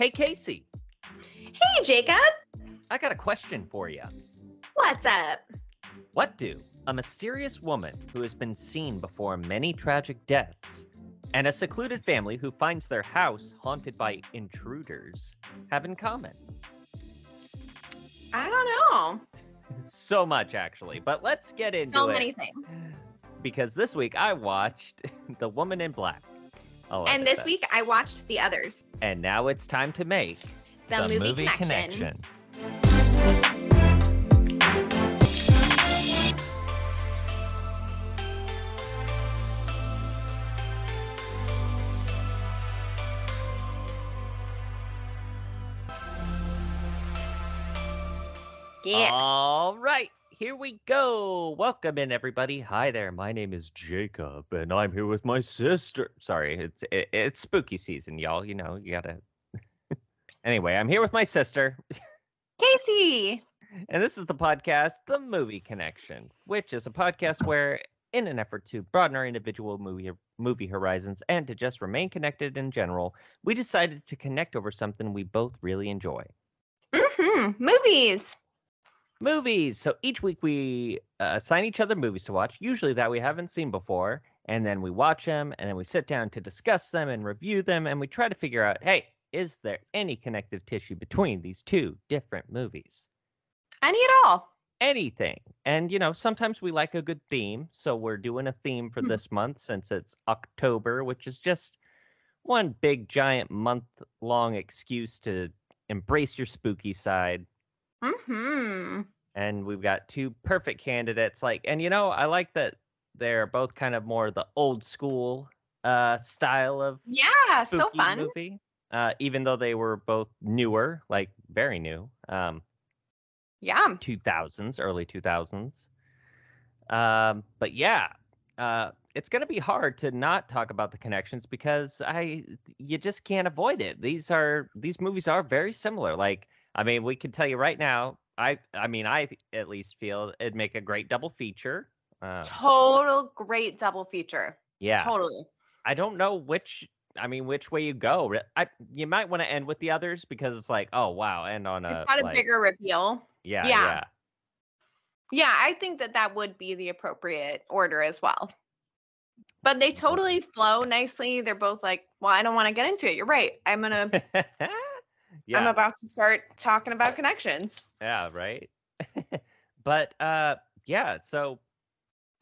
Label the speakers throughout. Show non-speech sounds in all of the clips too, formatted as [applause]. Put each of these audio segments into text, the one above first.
Speaker 1: Hey, Casey,
Speaker 2: Hey, Jacob.
Speaker 1: I got a question for you.
Speaker 2: What's up?
Speaker 1: What do a mysterious woman who has been seen before many tragic deaths and a secluded family who finds their house haunted by intruders have in common?
Speaker 2: I don't know. [laughs]
Speaker 1: So much, actually. But let's get into
Speaker 2: So
Speaker 1: it.
Speaker 2: many things.
Speaker 1: Because this week I watched [laughs] The Woman in Black. Oh,
Speaker 2: And this
Speaker 1: that.
Speaker 2: week I watched the others.
Speaker 1: And now it's time to make
Speaker 2: The, movie, connection. Yeah.
Speaker 1: All right, here we go. Welcome in, everybody. Hi there. My name is Jacob, and I'm here with my sister. Sorry, it's it, it's spooky season, y'all. You know, you gotta. [laughs] anyway, I'm here with my sister,
Speaker 2: Casey. [laughs]
Speaker 1: and this is the podcast, The Movie Connection, which is a podcast where, in an effort to broaden our individual movie movie horizons and to just remain connected in general, we decided to connect over something we both really enjoy.
Speaker 2: Mm-hmm. Movies.
Speaker 1: Movies. So each week we uh, assign each other movies to watch, usually that we haven't seen before, and then we watch them, and then we sit down to discuss them and review them, and we try to figure out, hey, is there any connective tissue between these two different movies?
Speaker 2: Any at all.
Speaker 1: Anything. And you know, sometimes we like a good theme, so we're doing a theme for
Speaker 2: Mhm.
Speaker 1: this month since it's October, which is just one big giant month long excuse to embrace your spooky side
Speaker 2: Mm-hmm.
Speaker 1: and we've got two perfect candidates like and you know i like that they're both kind of more the old school uh style of
Speaker 2: Yeah, so fun.
Speaker 1: movie uh even though they were both newer like very new um
Speaker 2: Yeah.
Speaker 1: 2000s early 2000s um but yeah uh it's going to be hard to not talk about the connections because i you just can't avoid it these are these movies are very similar like i mean we can tell you right now i i mean i at least feel it'd make a great double feature uh,
Speaker 2: Total great double feature.
Speaker 1: yeah
Speaker 2: Totally.
Speaker 1: i don't know which i mean which way you go I, you might want to end with the others because it's like oh wow and on a
Speaker 2: It's got a
Speaker 1: like-
Speaker 2: bigger reveal.
Speaker 1: yeah
Speaker 2: yeah.
Speaker 1: yeah
Speaker 2: Yeah, I think that that would be the appropriate order as well. But they totally flow nicely. They're both like, well, I don't want to get into it. You're right. I'm gonna. [laughs]
Speaker 1: yeah
Speaker 2: I'm about to start talking about connections.
Speaker 1: Yeah, right. [laughs] but uh yeah, so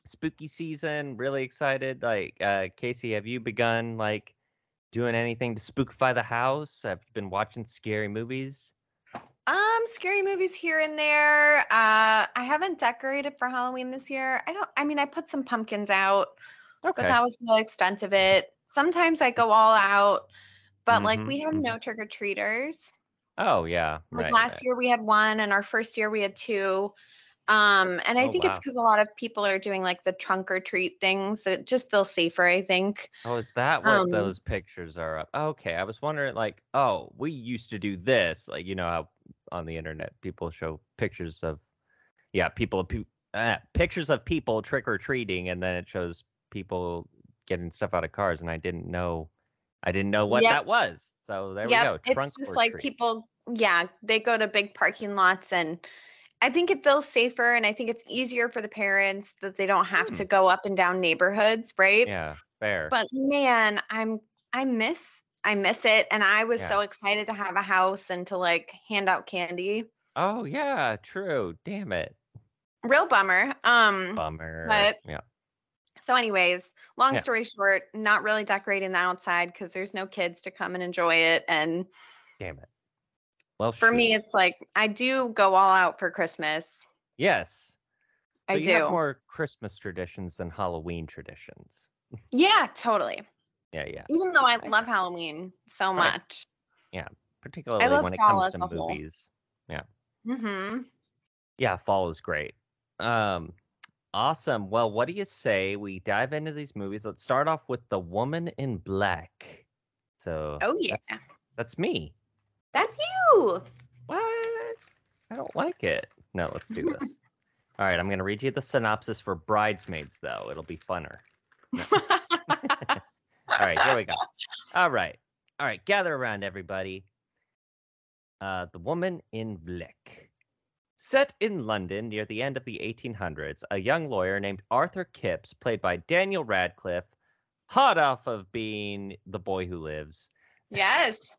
Speaker 1: spooky season, really excited. Like uh Casey, have you begun like doing anything to spookify the house? Have you been watching scary movies?
Speaker 2: Um, scary movies here and there. Uh, I haven't decorated for Halloween this year. I don't. I mean, I put some pumpkins out,
Speaker 1: Okay.
Speaker 2: but that was the extent of it. Sometimes I go all out, but like we have
Speaker 1: Mhm,
Speaker 2: no trick or treaters.
Speaker 1: oh yeah.
Speaker 2: Like
Speaker 1: right,
Speaker 2: last
Speaker 1: right.
Speaker 2: year we had one, and our first year we had two. Um, and I
Speaker 1: Oh,
Speaker 2: think it's because a lot of people are doing like the trunk or treat things that it just feels safer. I think.
Speaker 1: Oh, is that what
Speaker 2: um,
Speaker 1: those pictures are up? Okay, I was wondering like, oh, we used to do this. Like, you know how on the internet people show pictures of yeah, people pe- uh, pictures of people trick or treating and then it shows people getting stuff out of cars and I didn't know I didn't know what
Speaker 2: Yep.
Speaker 1: that was. So there
Speaker 2: yep,
Speaker 1: we go. Trunk
Speaker 2: it's just like
Speaker 1: treat.
Speaker 2: people. Yeah, they go to big parking lots and. I think it feels safer and I think it's easier for the parents that they don't have
Speaker 1: Hmm.
Speaker 2: to go up and down neighborhoods, right?
Speaker 1: Yeah, fair.
Speaker 2: But man, I'm I miss I miss it and I was
Speaker 1: Yeah.
Speaker 2: so excited to have a house and to like hand out candy.
Speaker 1: oh yeah, true. Damn it.
Speaker 2: Real bummer. Um
Speaker 1: Bummer.
Speaker 2: but-
Speaker 1: yeah.
Speaker 2: So anyways, long
Speaker 1: Yeah.
Speaker 2: story short, not really decorating the outside cuz there's no kids to come and enjoy it and
Speaker 1: Damn it. Well,
Speaker 2: for me it's like I do go all out for Christmas.
Speaker 1: yes. So
Speaker 2: I
Speaker 1: you have
Speaker 2: do.
Speaker 1: more Christmas traditions than Halloween traditions. [laughs]
Speaker 2: Yeah, totally.
Speaker 1: Yeah, yeah.
Speaker 2: Even though I love Halloween so
Speaker 1: Right.
Speaker 2: much.
Speaker 1: Yeah, particularly
Speaker 2: love
Speaker 1: when it comes to
Speaker 2: a whole.
Speaker 1: movies.
Speaker 2: Mhm.
Speaker 1: Yeah, fall is great. Um, awesome. Well, what do you say we dive into these movies? Let's start off with The Woman in Black. So
Speaker 2: Oh yeah.
Speaker 1: that's, that's me.
Speaker 2: That's you.
Speaker 1: What? I don't like it. No, let's do this. [laughs] All right, I'm gonna read you the synopsis for Bridesmaids, though. It'll be funner. [laughs] All right, here we go. All right. All right, gather around, everybody. Uh, the Woman in Black. Set in London near the end of the 1800s, a young lawyer named Arthur Kipps, played by Daniel Radcliffe, hot off of being The Boy Who Lives,
Speaker 2: Yes.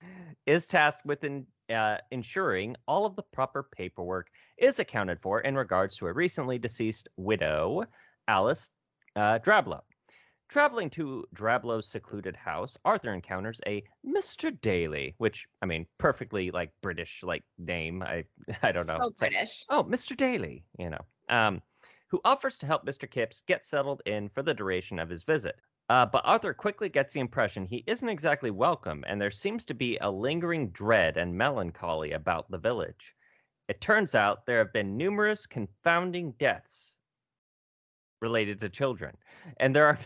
Speaker 2: [laughs]
Speaker 1: is tasked with in, uh, ensuring all of the proper paperwork is accounted for in regards to a recently deceased widow, Alice uh, Drablow. Traveling to Drablow's secluded house, Arthur encounters a Mr. Daly, which I mean, perfectly like British like name. I [laughs] I don't know.
Speaker 2: So
Speaker 1: It's like,
Speaker 2: British.
Speaker 1: oh, Mr. Daly, you know, um, who offers to help Mr. Kipps get settled in for the duration of his visit. Uh, but Arthur quickly gets the impression he isn't exactly welcome, and there seems to be a lingering dread and melancholy about the village. It turns out there have been numerous confounding deaths related to children, and there are.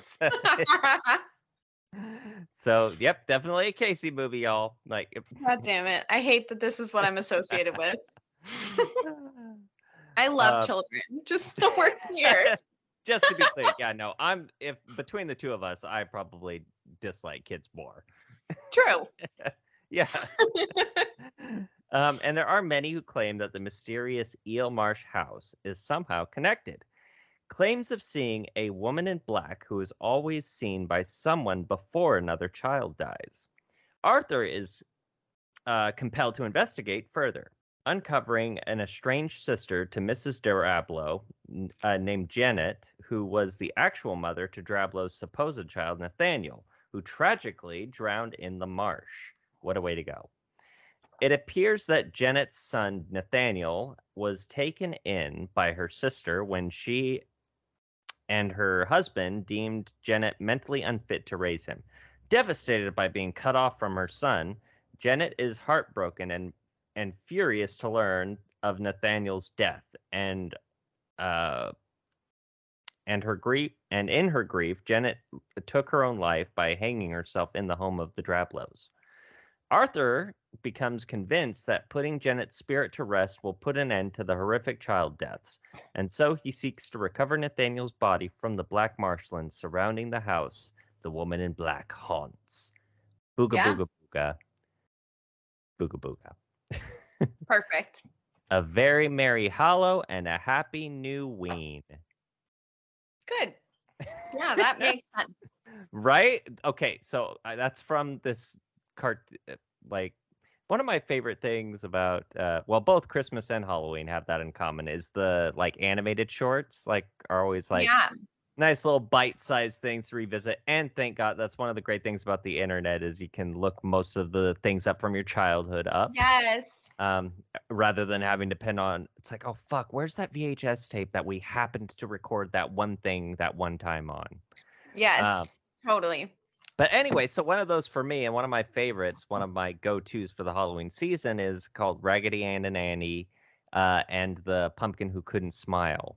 Speaker 1: so, [laughs] [laughs] so, yep, definitely a Casey movie, y'all. Like,
Speaker 2: God damn it. I hate that this is what I'm associated with. [laughs] I love
Speaker 1: Uh,
Speaker 2: children. Just so we're clear.
Speaker 1: just to be clear, yeah, no, I'm if between the two of us, I probably dislike kids more.
Speaker 2: True.
Speaker 1: Yeah. um, and there are many who claim that the mysterious Eel Marsh house is somehow connected. Claims of seeing a woman in black who is always seen by someone before another child dies. Arthur is uh, compelled to investigate further, uncovering an estranged sister to Mrs. Drablow uh, named Janet, who was the actual mother to Drablow's supposed child, Nathaniel, who tragically drowned in the marsh. What a way to go. It appears that Janet's son, Nathaniel, was taken in by her sister when she and her husband deemed Janet mentally unfit to raise him. Devastated by being cut off from her son, Janet is heartbroken and and furious to learn of Nathaniel's death and uh and her grief and in her grief Janet took her own life by hanging herself in the home of the Drablows. Arthur becomes convinced that putting Janet's spirit to rest will put an end to the horrific child deaths, and so he seeks to recover Nathaniel's body from the black marshlands surrounding the house the woman in black haunts. Booga
Speaker 2: Yeah.
Speaker 1: booga booga. Booga booga. [laughs]
Speaker 2: Perfect.
Speaker 1: A very merry hollow and a happy new ween.
Speaker 2: Good. [laughs] Yeah, that makes sense.
Speaker 1: Right? Okay, so uh, that's from this cart uh, like one of my favorite things about uh well both Christmas and Halloween have that in common is the like animated shorts like are always like
Speaker 2: yeah.
Speaker 1: nice little bite-sized things to revisit and thank god that's one of the great things about the internet is you can look most of the things up from your childhood up
Speaker 2: Yes.
Speaker 1: um rather than having to pin on it's like oh fuck where's that VHS tape that we happened to record that one thing that one time on
Speaker 2: Yes.
Speaker 1: Um,
Speaker 2: totally.
Speaker 1: But anyway, so one of those for me, and one of my favorites, one of my go-tos for the Halloween season is called Raggedy Ann and Andy, uh, and the Pumpkin Who Couldn't Smile.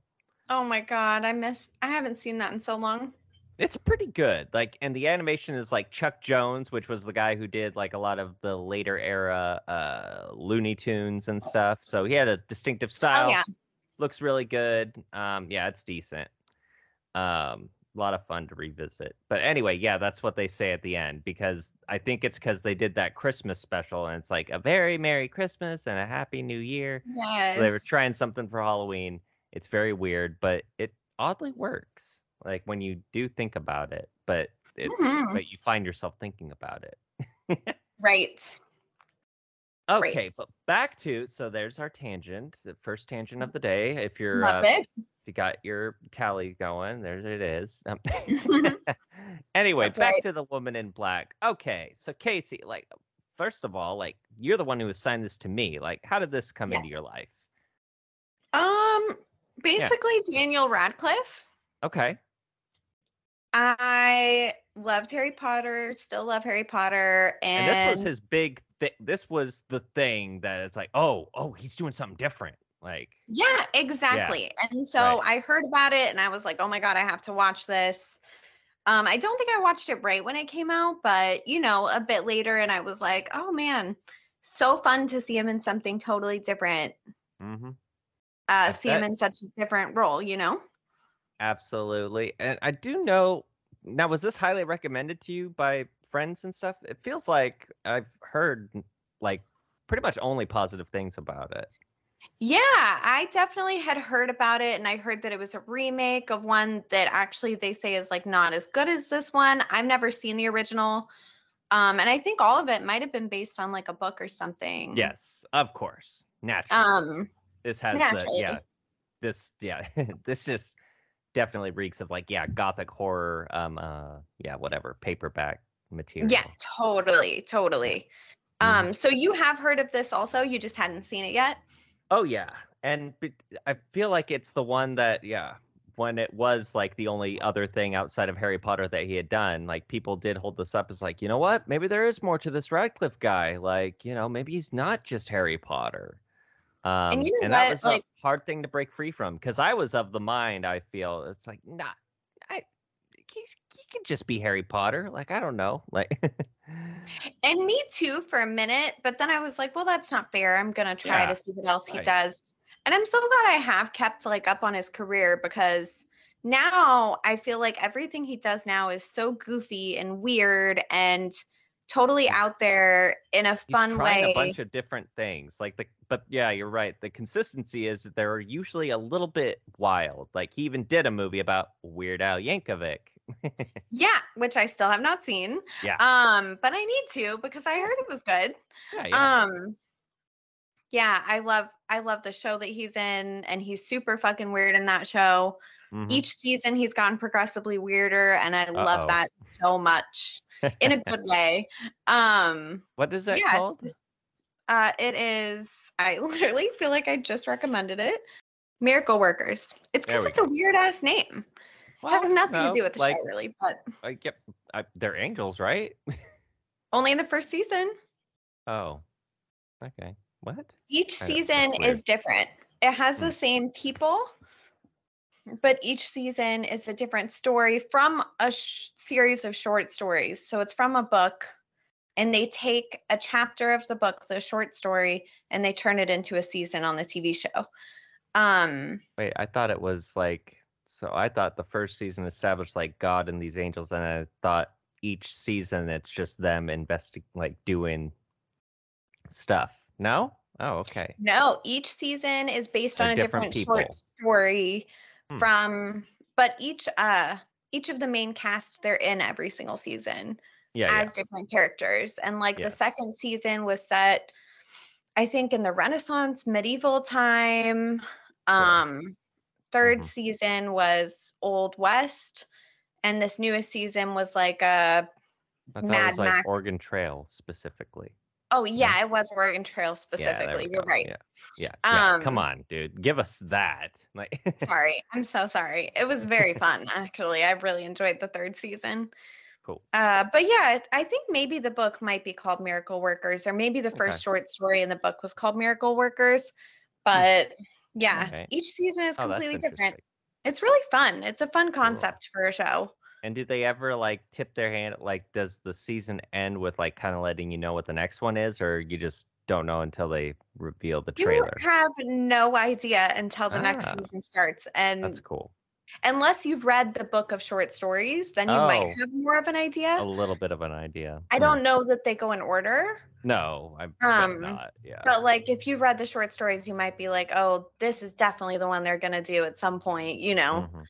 Speaker 2: Oh my god, I missed I haven't seen that in so long.
Speaker 1: It's pretty good. Like, and the animation is like Chuck Jones, which was the guy who did like a lot of the later era uh, Looney Tunes and stuff. So he had a distinctive style.
Speaker 2: Oh yeah.
Speaker 1: Looks really good. Um, yeah, it's decent. Um, a lot of fun to revisit. But anyway, yeah, that's what they say at the end because I think it's because they did that Christmas special and it's like a very Merry Christmas and a Happy New Year.
Speaker 2: Yes.
Speaker 1: So they were trying something for Halloween. It's very weird, but it oddly works. Like when you do think about it, but it,
Speaker 2: Mhm.
Speaker 1: but you find yourself thinking about it. [laughs]
Speaker 2: Right.
Speaker 1: Okay,
Speaker 2: Great.
Speaker 1: but back to so there's our tangent, the first tangent of the day. If you're uh, if you got your tally going, there it is. Um, [laughs] [laughs] anyway,
Speaker 2: That's
Speaker 1: back
Speaker 2: right.
Speaker 1: to the woman in black. Okay, so Casey, like, first of all, like, you're the one who assigned this to me. Like, how did this come into your life?
Speaker 2: Um basically Daniel Radcliffe.
Speaker 1: Okay.
Speaker 2: I loved Harry Potter, still love Harry Potter, and,
Speaker 1: And, this was his big thi- This was the thing that is like, oh, oh, he's doing something different. Like,
Speaker 2: Yeah, exactly. And so
Speaker 1: Right.
Speaker 2: I heard about it and I was like, oh my God, I have to watch this. Um, I don't think I watched it right when it came out, but you know, a bit later, and I was like, oh man, so fun to see him in something totally different.
Speaker 1: hmm
Speaker 2: Uh, see him in such a different role, you know?
Speaker 1: absolutely. And I do know. Now, was this highly recommended to you by friends and stuff? It feels like I've heard like pretty much only positive things about it.
Speaker 2: Yeah, I definitely had heard about it and I heard that it was a remake of one that actually they say is like not as good as this one. I've never seen the original. Um and I think all of it might have been based on like a book or something.
Speaker 1: Yes, of course. Naturally.
Speaker 2: Um
Speaker 1: this has
Speaker 2: naturally.
Speaker 1: the yeah. This yeah. [laughs] this just definitely reeks of like yeah, gothic horror um uh yeah, whatever, paperback material.
Speaker 2: yeah, totally, totally.
Speaker 1: Mhm.
Speaker 2: Um so you have heard of this also, you just hadn't seen it yet?
Speaker 1: Oh yeah, and I feel like it's the one that yeah, when it was like the only other thing outside of Harry Potter that he had done, like people did hold this up as like, you know what, maybe there is more to this Radcliffe guy. Like, you know, maybe he's not just Harry Potter. Um,
Speaker 2: you know
Speaker 1: that
Speaker 2: what,
Speaker 1: was
Speaker 2: like-
Speaker 1: a hard thing to break free from because I was of the mind. I feel it's like, nah, I he's he could just be Harry Potter. Like, I don't know, like. [laughs]
Speaker 2: And me too for a minute, but then I was like, well, that's not fair. I'm gonna try
Speaker 1: Yeah,
Speaker 2: to see what else he does. And I'm so glad I have kept like up on his career because now I feel like everything he does now is so goofy and weird and totally
Speaker 1: He's-
Speaker 2: out there in a fun way.
Speaker 1: a bunch of different things like the but yeah you're right the consistency is that they're usually a little bit wild like he even did a movie about weird al yankovic [laughs]
Speaker 2: yeah, which I still have not seen.
Speaker 1: Yeah.
Speaker 2: Um, but I need to because I heard it was good.
Speaker 1: yeah, yeah.
Speaker 2: Um yeah, I love I love the show that he's in and he's super fucking weird in that show.
Speaker 1: Mhm.
Speaker 2: each season he's gotten progressively weirder and i
Speaker 1: Uh-oh.
Speaker 2: love that so much in a [laughs] good way um
Speaker 1: what is that
Speaker 2: yeah
Speaker 1: called
Speaker 2: just- uh it is i [laughs] literally feel like i just recommended it miracle workers it's because it's a weird ass name
Speaker 1: Well,
Speaker 2: has nothing
Speaker 1: no,
Speaker 2: to do with the
Speaker 1: like,
Speaker 2: show really but
Speaker 1: like yep I, they're angels right? [laughs]
Speaker 2: Only in the first season.
Speaker 1: Oh okay. What?
Speaker 2: Each season is different. It has
Speaker 1: Hmm.
Speaker 2: the same people but each season is a different story from a sh- series of short stories. So it's from a book and they take a chapter of the book the short story and they turn it into a season on the tv show. Um
Speaker 1: wait i thought it was like so i thought the first season established like god and these angels and i thought each season it's just them investing like doing stuff no oh okay
Speaker 2: no each season is based on a
Speaker 1: different
Speaker 2: different, short story
Speaker 1: Hmm.
Speaker 2: from but each uh each of the main cast they're in every single season
Speaker 1: yeah, yeah.
Speaker 2: as different characters. And like
Speaker 1: Yes.
Speaker 2: the second season was set, I think, in the Renaissance, medieval time. Um, 3rd
Speaker 1: Mhm.
Speaker 2: season was Old West, and this newest season was like a
Speaker 1: I thought it
Speaker 2: Mad
Speaker 1: was like
Speaker 2: Max.
Speaker 1: Oregon Trail specifically.
Speaker 2: oh yeah, it was Oregon Trail specifically.
Speaker 1: we
Speaker 2: You're right.
Speaker 1: Yeah, yeah, yeah. Come
Speaker 2: Um,
Speaker 1: on, dude, give us that. [laughs] Like,
Speaker 2: Sorry, I'm so sorry. It was very [laughs] fun actually. I really enjoyed the third season.
Speaker 1: cool.
Speaker 2: Uh, but yeah, I think maybe the book might be called Miracle Workers, or maybe the first
Speaker 1: Okay.
Speaker 2: short story in the book was called Miracle Workers. But yeah,
Speaker 1: Okay.
Speaker 2: each season is
Speaker 1: Oh,
Speaker 2: completely different. It's really fun. It's a fun concept for a show.
Speaker 1: And do they ever like tip their hand? Like, does the season end with like kind of letting you know what the next one is, or you just don't know until they reveal the
Speaker 2: You
Speaker 1: trailer?
Speaker 2: have no idea until the next
Speaker 1: Ah.
Speaker 2: season starts. And
Speaker 1: That's cool.
Speaker 2: Unless you've read the book of short stories, then you might
Speaker 1: Oh.
Speaker 2: have more of an idea.
Speaker 1: A little bit of an idea.
Speaker 2: I
Speaker 1: Hmm.
Speaker 2: don't know that they go in order.
Speaker 1: No, I'm
Speaker 2: Um,
Speaker 1: not. Yeah.
Speaker 2: But like if you read the short stories, you might be like, oh, this is definitely the one they're gonna do at some point, you know.
Speaker 1: Mhm.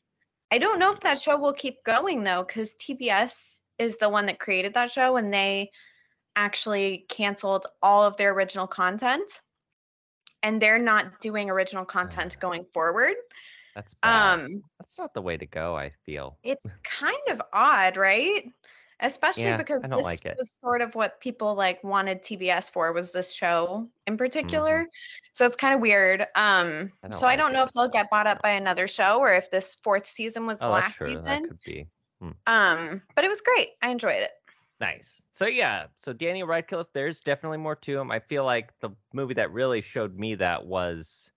Speaker 2: I don't know if that show will keep going though, because TBS is the one that created that show and they actually canceled all of their original content. And they're not doing original content
Speaker 1: Ah.
Speaker 2: going forward.
Speaker 1: That's bad.
Speaker 2: Um,
Speaker 1: That's not the way to go. I feel.
Speaker 2: it's [laughs] kind of odd, right? Especially
Speaker 1: Yeah,
Speaker 2: because
Speaker 1: I don't
Speaker 2: this
Speaker 1: like it.
Speaker 2: was sort of what people like wanted TBS for was this show in
Speaker 1: Mm-hmm.
Speaker 2: particular. So it's kind of weird. Um,
Speaker 1: I
Speaker 2: so I don't know if they'll get bought up by another show or if this fourth season was the
Speaker 1: Oh,
Speaker 2: last
Speaker 1: true. That could be.
Speaker 2: Um, but it was great. I enjoyed it.
Speaker 1: Nice. So yeah, so Daniel Radcliffe, there's definitely more to him. I feel like the movie that really showed me that was,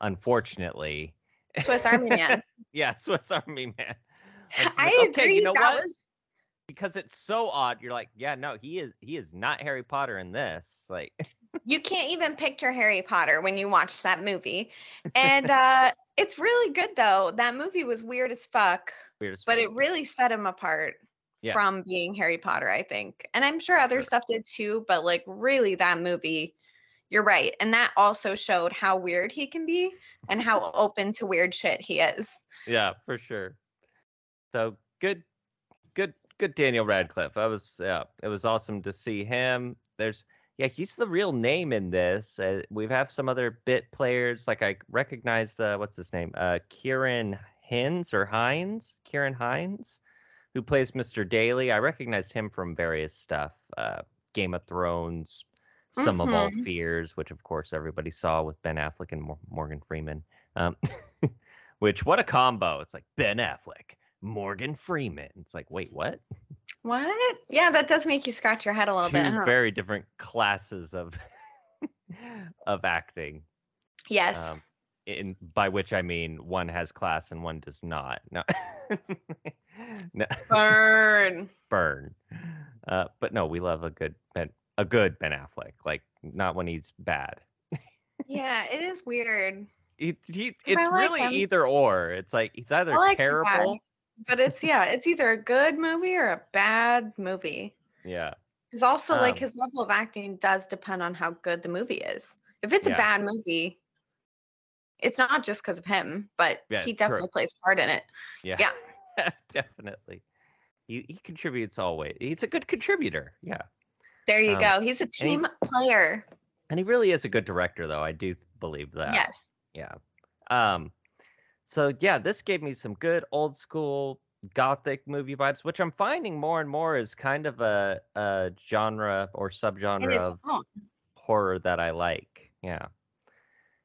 Speaker 1: unfortunately,
Speaker 2: Swiss Army Man. [laughs]
Speaker 1: yeah, Swiss Army Man. I,
Speaker 2: I
Speaker 1: like,
Speaker 2: agree.
Speaker 1: okay, you know
Speaker 2: that
Speaker 1: what?
Speaker 2: was
Speaker 1: Because it's so odd. You're like, yeah, no, he is he is not Harry Potter in this. Like, [laughs]
Speaker 2: you can't even picture Harry Potter when you watch that movie. And uh it's really good though. That movie was weird as fuck.
Speaker 1: weird as
Speaker 2: but it really set him apart
Speaker 1: Yeah.
Speaker 2: from being Harry Potter, I think. And I'm sure other
Speaker 1: Sure.
Speaker 2: stuff did too, but like really that movie, You're right. And that also showed how weird he can be and how open to weird shit he is.
Speaker 1: Yeah, for sure. So good, good, good Daniel Radcliffe. I was, yeah, it was awesome to see him. There's, yeah, he's the real name in this. Uh, we have some other bit players. Like I recognize, uh, what's his name? Uh, Kieran Hines or Hines? Kieran Hines, who plays Mr. Daly. I recognized him from various stuff. Uh, Game of Thrones, some of all
Speaker 2: Mhm.
Speaker 1: fears, which of course everybody saw with Ben Affleck and Morgan Freeman. Um, [laughs] which what a combo! It's like Ben Affleck, Morgan Freeman. It's like, wait, what?
Speaker 2: What? Yeah, that does make you scratch your head a little
Speaker 1: Two
Speaker 2: bit. huh?
Speaker 1: very different classes of [laughs] of acting.
Speaker 2: yes.
Speaker 1: Um, in by which I mean one has class and one does not. No, [laughs] no.
Speaker 2: Burn.
Speaker 1: burn. Uh, but no, we love a good Ben, a good Ben Affleck. Like not when he's bad.
Speaker 2: Yeah, it is weird.
Speaker 1: He, he, it's
Speaker 2: like
Speaker 1: really
Speaker 2: him.
Speaker 1: either or. It's like he's either
Speaker 2: like
Speaker 1: terrible.
Speaker 2: But it's yeah, it's either a good movie or a bad movie. [laughs]
Speaker 1: Yeah,
Speaker 2: Because also like
Speaker 1: Um,
Speaker 2: his level of acting does depend on how good the movie is. If it's
Speaker 1: Yeah.
Speaker 2: a bad movie, it's not just because of him, but
Speaker 1: Yeah,
Speaker 2: he
Speaker 1: it's true.
Speaker 2: definitely plays part in it.
Speaker 1: yeah,
Speaker 2: Yeah. [laughs]
Speaker 1: definitely. He he contributes always. He's a good contributor. Yeah,
Speaker 2: There you
Speaker 1: Um,
Speaker 2: go. He's a
Speaker 1: he's-
Speaker 2: team player.
Speaker 1: and he really is a good director, though. I do believe that.
Speaker 2: Yes.
Speaker 1: Yeah. Um. So yeah, this gave me some good old school gothic movie vibes, which I'm finding more and more is kind of a, a genre or subgenre of horror that I like. Yeah.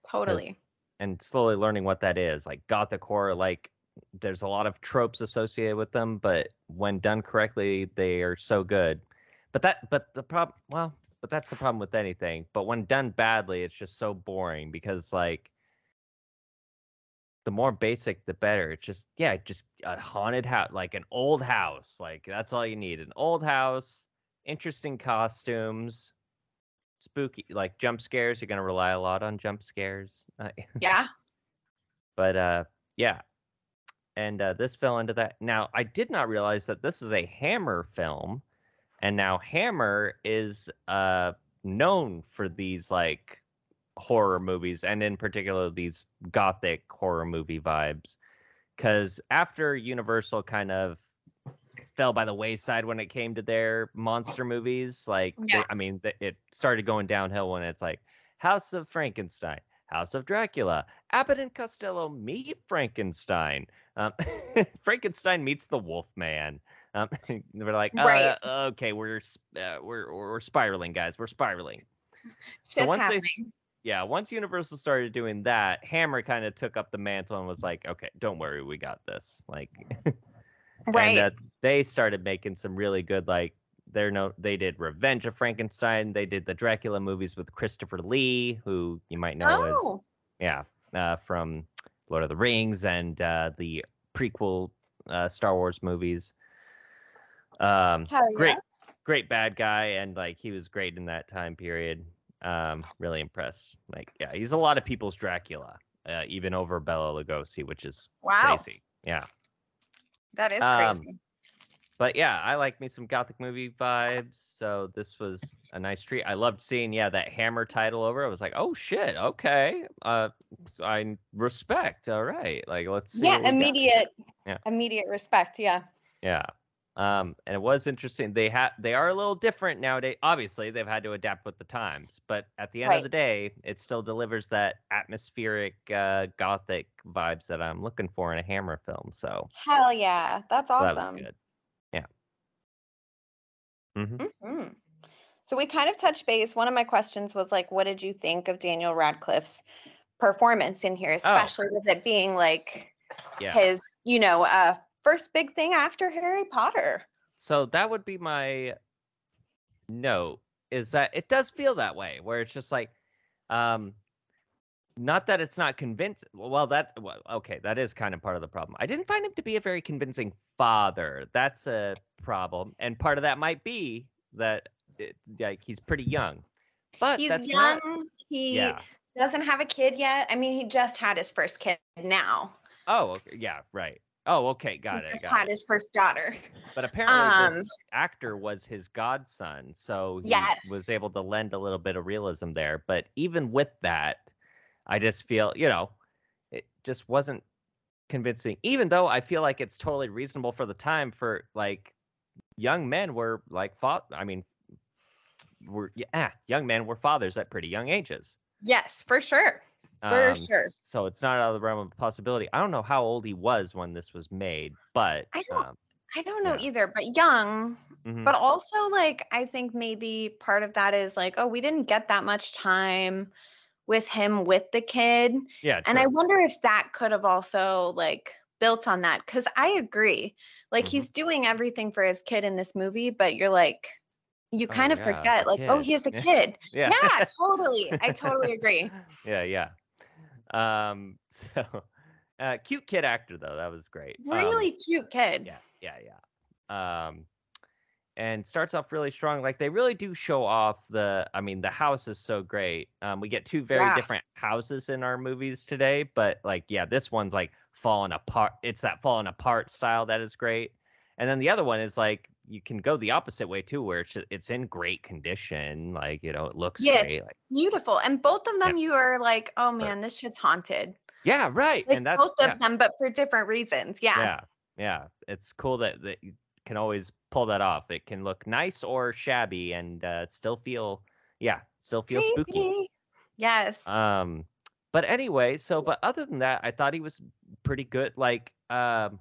Speaker 2: totally.
Speaker 1: and slowly learning what that is. Like gothic horror, like there's a lot of tropes associated with them, but when done correctly, they are so good. But that, but the problem, well, but that's the problem with anything. But when done badly, it's just so boring because like the more basic, the better. It's just yeah, just a haunted house, like an old house. Like that's all you need. An old house, interesting costumes. Spooky, like jump scares. You're gonna rely a lot on jump scares. [laughs]
Speaker 2: Yeah.
Speaker 1: but uh yeah and uh, this fell into that now i did not realize that this is a hammer film and now hammer is uh known for these like horror movies and in particular these gothic horror movie vibes. Because after universal kind of fell by the wayside when it came to their monster movies like they- i mean th- it started going downhill when it's like house of frankenstein house of dracula abbott and costello meet frankenstein um, [laughs] frankenstein meets the wolfman um, [laughs] we're like uh,
Speaker 2: Right.
Speaker 1: okay we're, uh, we're we're spiraling guys we're spiraling [laughs]
Speaker 2: so
Speaker 1: once they yeah, once Universal started doing that, Hammer kind of took up the mantle and was like, "Okay, don't worry, we got this." Like, [laughs]
Speaker 2: right.
Speaker 1: and uh, they started making some really good like they're no they did Revenge of Frankenstein, they did the Dracula movies with Christopher Lee, who you might know as
Speaker 2: oh,
Speaker 1: yeah, uh, from Lord of the Rings and uh, the prequel uh, Star Wars movies. Um,
Speaker 2: hell
Speaker 1: great,
Speaker 2: yeah.
Speaker 1: great bad guy, and like he was great in that time period. Um, really impressed. Like, yeah, he's a lot of people's Dracula, uh, even over Bela Lugosi, which is
Speaker 2: Wow.
Speaker 1: crazy. Yeah,
Speaker 2: That is
Speaker 1: Um,
Speaker 2: crazy.
Speaker 1: but yeah, I like me some gothic movie vibes. So this was a nice treat. I loved seeing yeah that Hammer title over. I was like, oh shit, okay. Uh, I respect. All right, like let's see.
Speaker 2: Yeah,
Speaker 1: what we got.
Speaker 2: immediate
Speaker 1: Yeah.
Speaker 2: immediate respect. Yeah.
Speaker 1: Yeah. Um, and it was interesting. They have they are a little different nowadays. Obviously, they've had to adapt with the times, but at the end of the day, it still delivers that atmospheric uh, gothic vibes that I'm looking for in a Hammer film. So
Speaker 2: Hell yeah. That's awesome.
Speaker 1: that was good. Yeah. hmm
Speaker 2: Mhm. So we kind of touched base. One of my questions was like, what did you think of Daniel Radcliffe's performance in here, especially with it being like
Speaker 1: Oh. Yeah.
Speaker 2: his, you know, uh, first big thing after Harry Potter.
Speaker 1: So that would be my note is that it does feel that way where it's just like um not that it's not convincing well that's well, okay that is kind of part of the problem i didn't find him to be a very convincing father that's a problem and part of that might be that it, like he's pretty young but
Speaker 2: He's young.
Speaker 1: not
Speaker 2: He
Speaker 1: yeah
Speaker 2: doesn't have a kid yet. I mean, he just had his first kid now.
Speaker 1: oh okay, yeah right Oh, okay,
Speaker 2: He
Speaker 1: got it.
Speaker 2: just
Speaker 1: Got
Speaker 2: had
Speaker 1: it.
Speaker 2: his first daughter.
Speaker 1: But apparently, this
Speaker 2: Um,
Speaker 1: actor was his godson, so he
Speaker 2: Yes.
Speaker 1: was able to lend a little bit of realism there. But even with that, I just feel, you know, it just wasn't convincing. Even though I feel like it's totally reasonable for the time for like young men were like, fa- I mean, were yeah, young men were fathers at pretty young ages.
Speaker 2: Yes, for sure. For
Speaker 1: Um,
Speaker 2: sure.
Speaker 1: So it's not out of the realm of possibility. I don't know how old he was when this was made, but
Speaker 2: I don't-
Speaker 1: um,
Speaker 2: I don't know
Speaker 1: Yeah.
Speaker 2: either, but young.
Speaker 1: mhm.
Speaker 2: But also, like, I think maybe part of that is like, oh, we didn't get that much time with him with the kid.
Speaker 1: yeah,
Speaker 2: And I wonder if that could have also like built on that. Cause I agree. Like
Speaker 1: Mhm.
Speaker 2: he's doing everything for his kid in this movie, but you're like, you
Speaker 1: Oh,
Speaker 2: kind of
Speaker 1: yeah,
Speaker 2: forget, like, oh,
Speaker 1: kid.
Speaker 2: he has a [laughs] kid.
Speaker 1: yeah.
Speaker 2: Yeah, [laughs] totally. I totally agree.
Speaker 1: yeah, yeah. Um, [laughs] so uh, cute kid actor though, that was great. Um,
Speaker 2: Really cute kid.
Speaker 1: yeah, yeah, yeah. Um, and starts off really strong. Like they really do show off the. I mean, the house is so great. Um, we get two very
Speaker 2: Yeah.
Speaker 1: different houses in our movies today, but like, yeah, this one's like falling apart. It's that falling apart style that is great. And then the other one is like you can go the opposite way too, where it's it's in great condition. Like you know, it looks
Speaker 2: Yeah,
Speaker 1: great. Like
Speaker 2: Beautiful. And both of them, you are like, oh man, this shit's haunted.
Speaker 1: yeah, right.
Speaker 2: Like
Speaker 1: and that's
Speaker 2: both
Speaker 1: yeah.
Speaker 2: of them, but for different reasons. Yeah.
Speaker 1: yeah yeah it's cool that that you can always pull that off it can look nice or shabby and uh still feel yeah still feel spooky
Speaker 2: Yes.
Speaker 1: um but anyway so but other than that i thought he was pretty good like um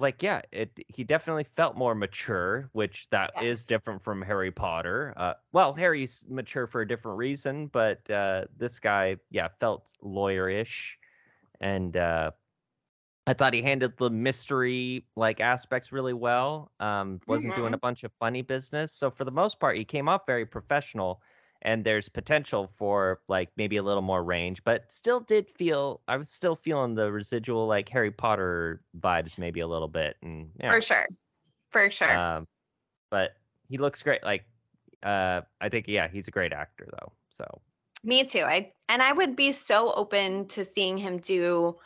Speaker 1: like yeah it he definitely felt more mature which that is different from harry potter uh well harry's mature for a different reason but uh this guy yeah felt lawyerish and uh I thought he handled the mystery like aspects really well. Um, wasn't doing a bunch of funny business. So for the most part, he came off very professional. And there's potential for like maybe a little more range, but still did feel I was still feeling the residual like Harry Potter vibes maybe a little bit. And yeah,
Speaker 2: For sure. For sure.
Speaker 1: um, but he looks great. Like uh, I think yeah, he's a great actor though. So
Speaker 2: Me too. I and I would be so open to seeing him do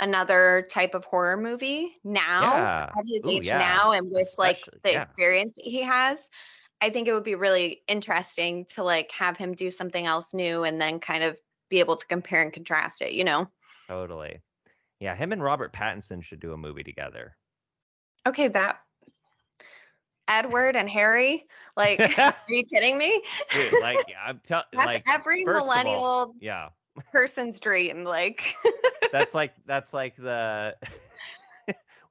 Speaker 2: another type of horror movie now
Speaker 1: Yeah.
Speaker 2: at his
Speaker 1: Ooh,
Speaker 2: age
Speaker 1: yeah.
Speaker 2: now and with like the experience that he has. I think it would be really interesting to like have him do something else new and then kind of be able to compare and contrast it, you know?
Speaker 1: totally, yeah, him and Robert Pattinson should do a movie together.
Speaker 2: Okay, that Edward and Harry, like, [laughs] [laughs] are you kidding me?
Speaker 1: Dude, like I'm telling, [laughs]
Speaker 2: That's
Speaker 1: like
Speaker 2: every
Speaker 1: of all,
Speaker 2: millennial
Speaker 1: yeah,
Speaker 2: person's dream. Like,
Speaker 1: that's like that's like the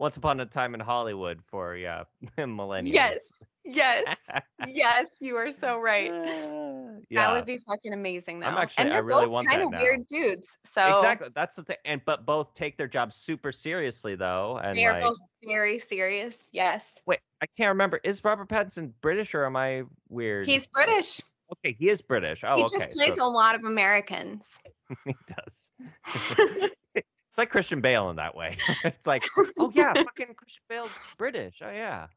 Speaker 1: Once Upon a Time in Hollywood for yeah [laughs] millennials.
Speaker 2: yes, yes, [laughs] yes, you are so right.
Speaker 1: Uh, yeah,
Speaker 2: That would be fucking amazing, though.
Speaker 1: I'm actually-
Speaker 2: and they're
Speaker 1: really
Speaker 2: both
Speaker 1: want
Speaker 2: kind of
Speaker 1: now.
Speaker 2: weird dudes. So
Speaker 1: exactly. That's the thing, and but both take their job super seriously though, and
Speaker 2: they are
Speaker 1: like
Speaker 2: both very serious. Yes,
Speaker 1: wait, I can't remember. Is Robert Pattinson British or am I weird?
Speaker 2: he's British.
Speaker 1: okay. He is British. Oh,
Speaker 2: he
Speaker 1: okay.
Speaker 2: just plays
Speaker 1: so
Speaker 2: a lot of Americans. [laughs]
Speaker 1: he does. Like Christian Bale in that way. [laughs] it's like, oh [laughs] yeah, fucking Christian Bale's British. Oh yeah.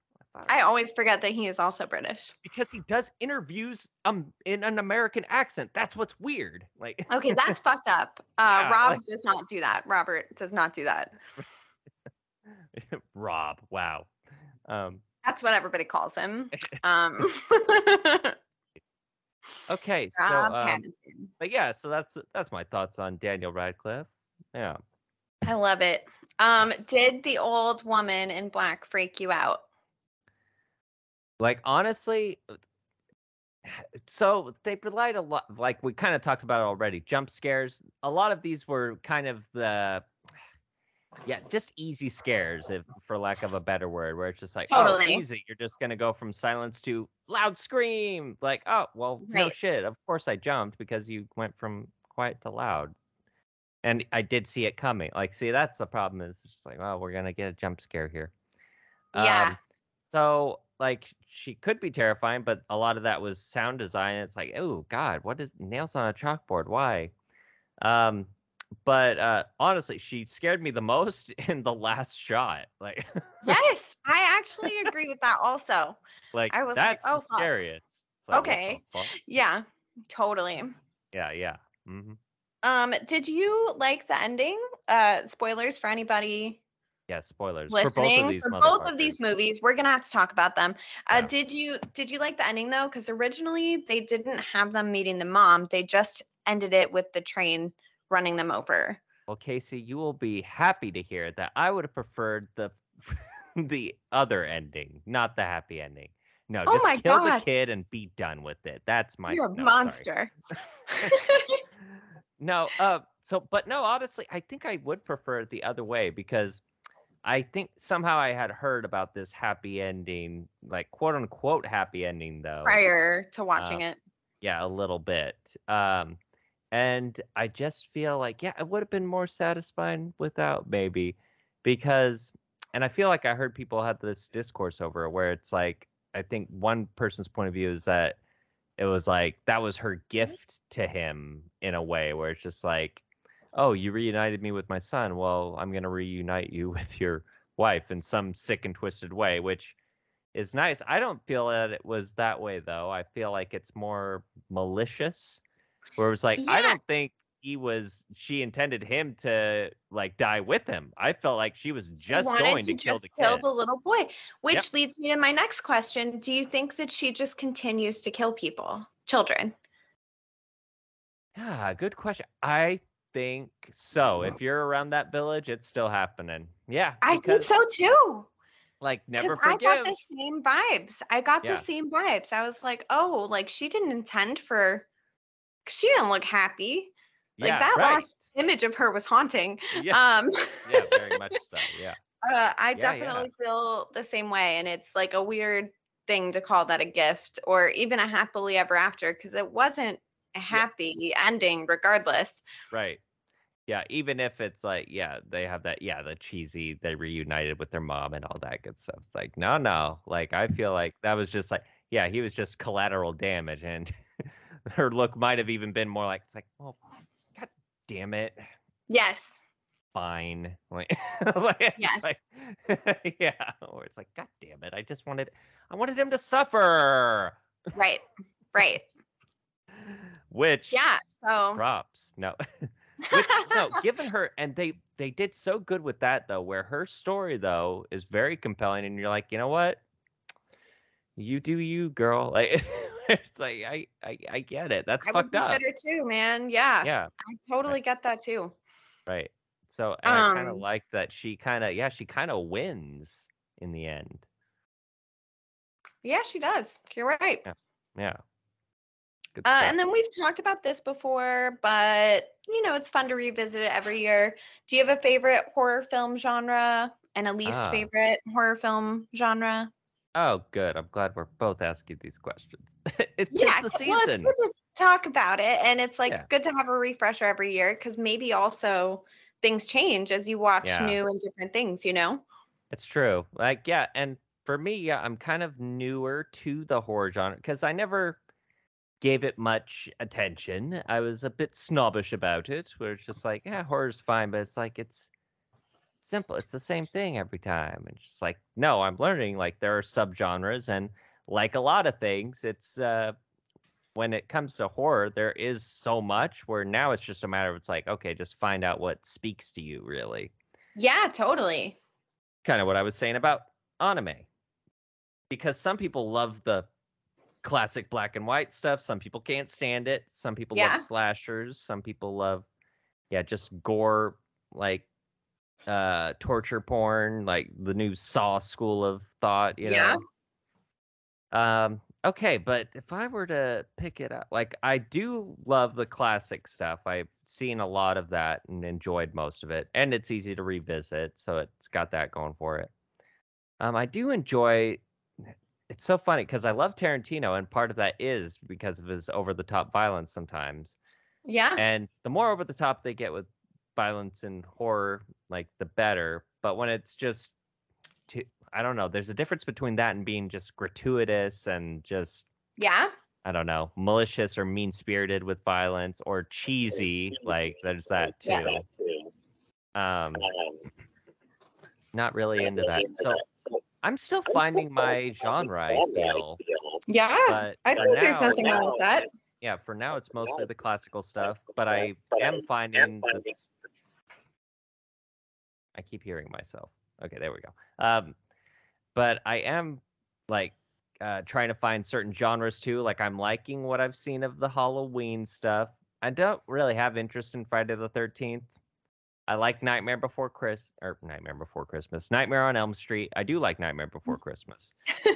Speaker 2: I always forget that he is also British.
Speaker 1: because he does interviews um in an American accent. That's what's weird. Like
Speaker 2: Okay, [laughs] that's fucked up. Uh,
Speaker 1: Yeah,
Speaker 2: Rob
Speaker 1: like-
Speaker 2: does not do that. Robert does not do that.
Speaker 1: Rob. Wow. Um
Speaker 2: That's what everybody calls him. Um,
Speaker 1: okay, so
Speaker 2: Rob
Speaker 1: um, but yeah, so that's that's my thoughts on Daniel Radcliffe. Yeah.
Speaker 2: I love it. Um, did the old woman in black freak you out?
Speaker 1: Like honestly, so they relied a lot. Like we kind of talked about it already. Jump scares. A lot of these were kind of the, yeah, just easy scares, if for lack of a better word, where it's just like, oh,
Speaker 2: Totally.
Speaker 1: easy. You're just gonna go from silence to loud scream. Like, oh, well, no shit. Of course I jumped because you went from quiet to loud. And I did see it coming. Like, see, that's the problem. Is just like, oh, we're gonna get a jump scare here.
Speaker 2: Yeah.
Speaker 1: Um, so like she could be terrifying, but a lot of that was sound design. It's like, oh God, what is nails on a chalkboard? Why? Um, but uh, honestly, she scared me the most [laughs] in the last shot. Like,
Speaker 2: Yes, I actually [laughs] agree with that also.
Speaker 1: like
Speaker 2: I was like,
Speaker 1: that's
Speaker 2: "Oh,
Speaker 1: the scariest. Like,
Speaker 2: Okay. Yeah, totally.
Speaker 1: Yeah, yeah. hmm
Speaker 2: Um, did you like the ending? Uh, spoilers for anybody
Speaker 1: Yeah, spoilers for both of
Speaker 2: listening
Speaker 1: these
Speaker 2: for both of these movies we're gonna have to talk about them uh,
Speaker 1: Yeah.
Speaker 2: did you did you like the ending though because originally they didn't have them meeting the mom they just ended it with the train running them over
Speaker 1: Well, Casey, you will be happy to hear that I would have preferred the [laughs] the other ending, not the happy ending. No,
Speaker 2: Oh
Speaker 1: just kill
Speaker 2: God.
Speaker 1: the kid and be done with it. That's my
Speaker 2: you're a
Speaker 1: no, sorry.
Speaker 2: monster [laughs] [laughs]
Speaker 1: No, uh, so but no, honestly, I think I would prefer it the other way because I think somehow I had heard about this happy ending, like quote unquote happy ending though.
Speaker 2: prior to watching
Speaker 1: Uh,
Speaker 2: it
Speaker 1: Yeah, a little bit. Um, and I just feel like yeah, it would have been more satisfying without maybe because, and I feel like I heard people have this discourse over where it's like I think one person's point of view is that it was like that was her mm-hmm. gift to him in a way where it's just like oh you reunited me with my son. Well i'm going to reunite you [laughs] with your wife in some sick and twisted way which is nice. I don't feel that it was that way though. I feel like it's more malicious where it was like i don't think he was she intended him to like die with him i felt like she was just going to, kill
Speaker 2: just
Speaker 1: the
Speaker 2: kill
Speaker 1: kid
Speaker 2: the little boy which leads me to my next question do you think that she just continues to kill people children
Speaker 1: Yeah, good question. I think so. If you're around that village, it's still happening. Yeah,
Speaker 2: i think so too
Speaker 1: like never
Speaker 2: Because I got the same vibes. I got
Speaker 1: Yeah.
Speaker 2: the same vibes. I was like, oh, like she didn't intend for. She didn't look happy. Like
Speaker 1: yeah,
Speaker 2: that
Speaker 1: right.
Speaker 2: last image of her was haunting.
Speaker 1: Yeah,
Speaker 2: Um,
Speaker 1: yeah, very [laughs] much so. Yeah,
Speaker 2: uh, I
Speaker 1: Yeah, yeah.
Speaker 2: definitely feel the same way, and it's like a weird thing to call that a gift or even a happily ever after because it wasn't a happy ending, regardless.
Speaker 1: right. Yeah, even if it's like, yeah, they have that, yeah, the cheesy, they reunited with their mom and all that good stuff. It's like, no, no. Like, I feel like that was just like, yeah, he was just collateral damage, and [laughs] her look might have even been more like, it's like, well, god damn it.
Speaker 2: Yes.
Speaker 1: fine. [laughs] Like, like,
Speaker 2: Yes.
Speaker 1: like- [laughs] yeah. Or it's like, God damn it. I just wanted I wanted him to suffer.
Speaker 2: Right. Right. [laughs]
Speaker 1: Which
Speaker 2: Yeah. So.
Speaker 1: props. No. Which no, given her and they they did so good with that though, where her story though is very compelling and you're like, you know what? You do you, girl. Like [laughs] it's like I I, I get it. That's
Speaker 2: I would be
Speaker 1: up.
Speaker 2: bitter too, man. Yeah.
Speaker 1: Yeah.
Speaker 2: I totally get that too.
Speaker 1: Right. So and I kind of
Speaker 2: Um,
Speaker 1: like that she kind of yeah she kind of wins in the end.
Speaker 2: Yeah, she does. You're right.
Speaker 1: Yeah. Good
Speaker 2: Uh, and then we've talked about this before, but you know, it's fun to revisit it every year. Do you have a favorite horror film genre and a least
Speaker 1: Ah.
Speaker 2: favorite horror film genre?
Speaker 1: Oh, good. I'm glad we're both asking these questions. [laughs] it's
Speaker 2: Yeah,
Speaker 1: the
Speaker 2: c- well, it's good to talk about it, and it's like
Speaker 1: Yeah.
Speaker 2: good to have a refresher every year because maybe also things change as you watch
Speaker 1: Yeah.
Speaker 2: new and different things. You know?
Speaker 1: It's true. Like, yeah, and for me, yeah, I'm kind of newer to the horror genre because I never gave it much attention. I was a bit snobbish about it, where it's just like, yeah, horror's fine, but it's like it's simple. It's the same thing every time. And it's just like, no, I'm learning like there are subgenres, and like a lot of things, it's uh when it comes to horror, there is so much where now it's just a matter of it's like, okay, just find out what speaks to you really
Speaker 2: Yeah, totally.
Speaker 1: kind of what I was saying about anime. Because some people love the classic black and white stuff, some people can't stand it, some people
Speaker 2: Yeah.
Speaker 1: love slashers, some people love yeah, just gore like uh torture porn, like the new Saw school of thought, you know Yeah. Um okay, but if I were to pick it up, like I do love the classic stuff. I've seen a lot of that and enjoyed most of it, and it's easy to revisit, so it's got that going for it. Um, I do enjoy. It's so funny because I love Tarantino, and part of that is because of his over-the-top violence sometimes.
Speaker 2: Yeah.
Speaker 1: And the more over the top they get with violence and horror, like the better. But when it's just, too, I don't know. There's a difference between that and being just gratuitous and just
Speaker 2: Yeah.
Speaker 1: I don't know, malicious or mean spirited with violence or cheesy. [laughs] Like there's that too.
Speaker 2: Yes.
Speaker 1: Um, not really into that. So I'm still finding my genre. I feel,
Speaker 2: Yeah.
Speaker 1: but
Speaker 2: I
Speaker 1: for
Speaker 2: think there's
Speaker 1: now-
Speaker 2: nothing wrong with that.
Speaker 1: yeah, for now it's mostly the classical stuff, but I am finding this. I keep hearing myself. Okay, there we go. Um, but I am like uh, trying to find certain genres too. Like I'm liking what I've seen of the Halloween stuff. I don't really have interest in Friday the 13th. I like Nightmare Before Chris or Nightmare Before Christmas. Nightmare on Elm Street. I do like Nightmare Before Christmas. [laughs]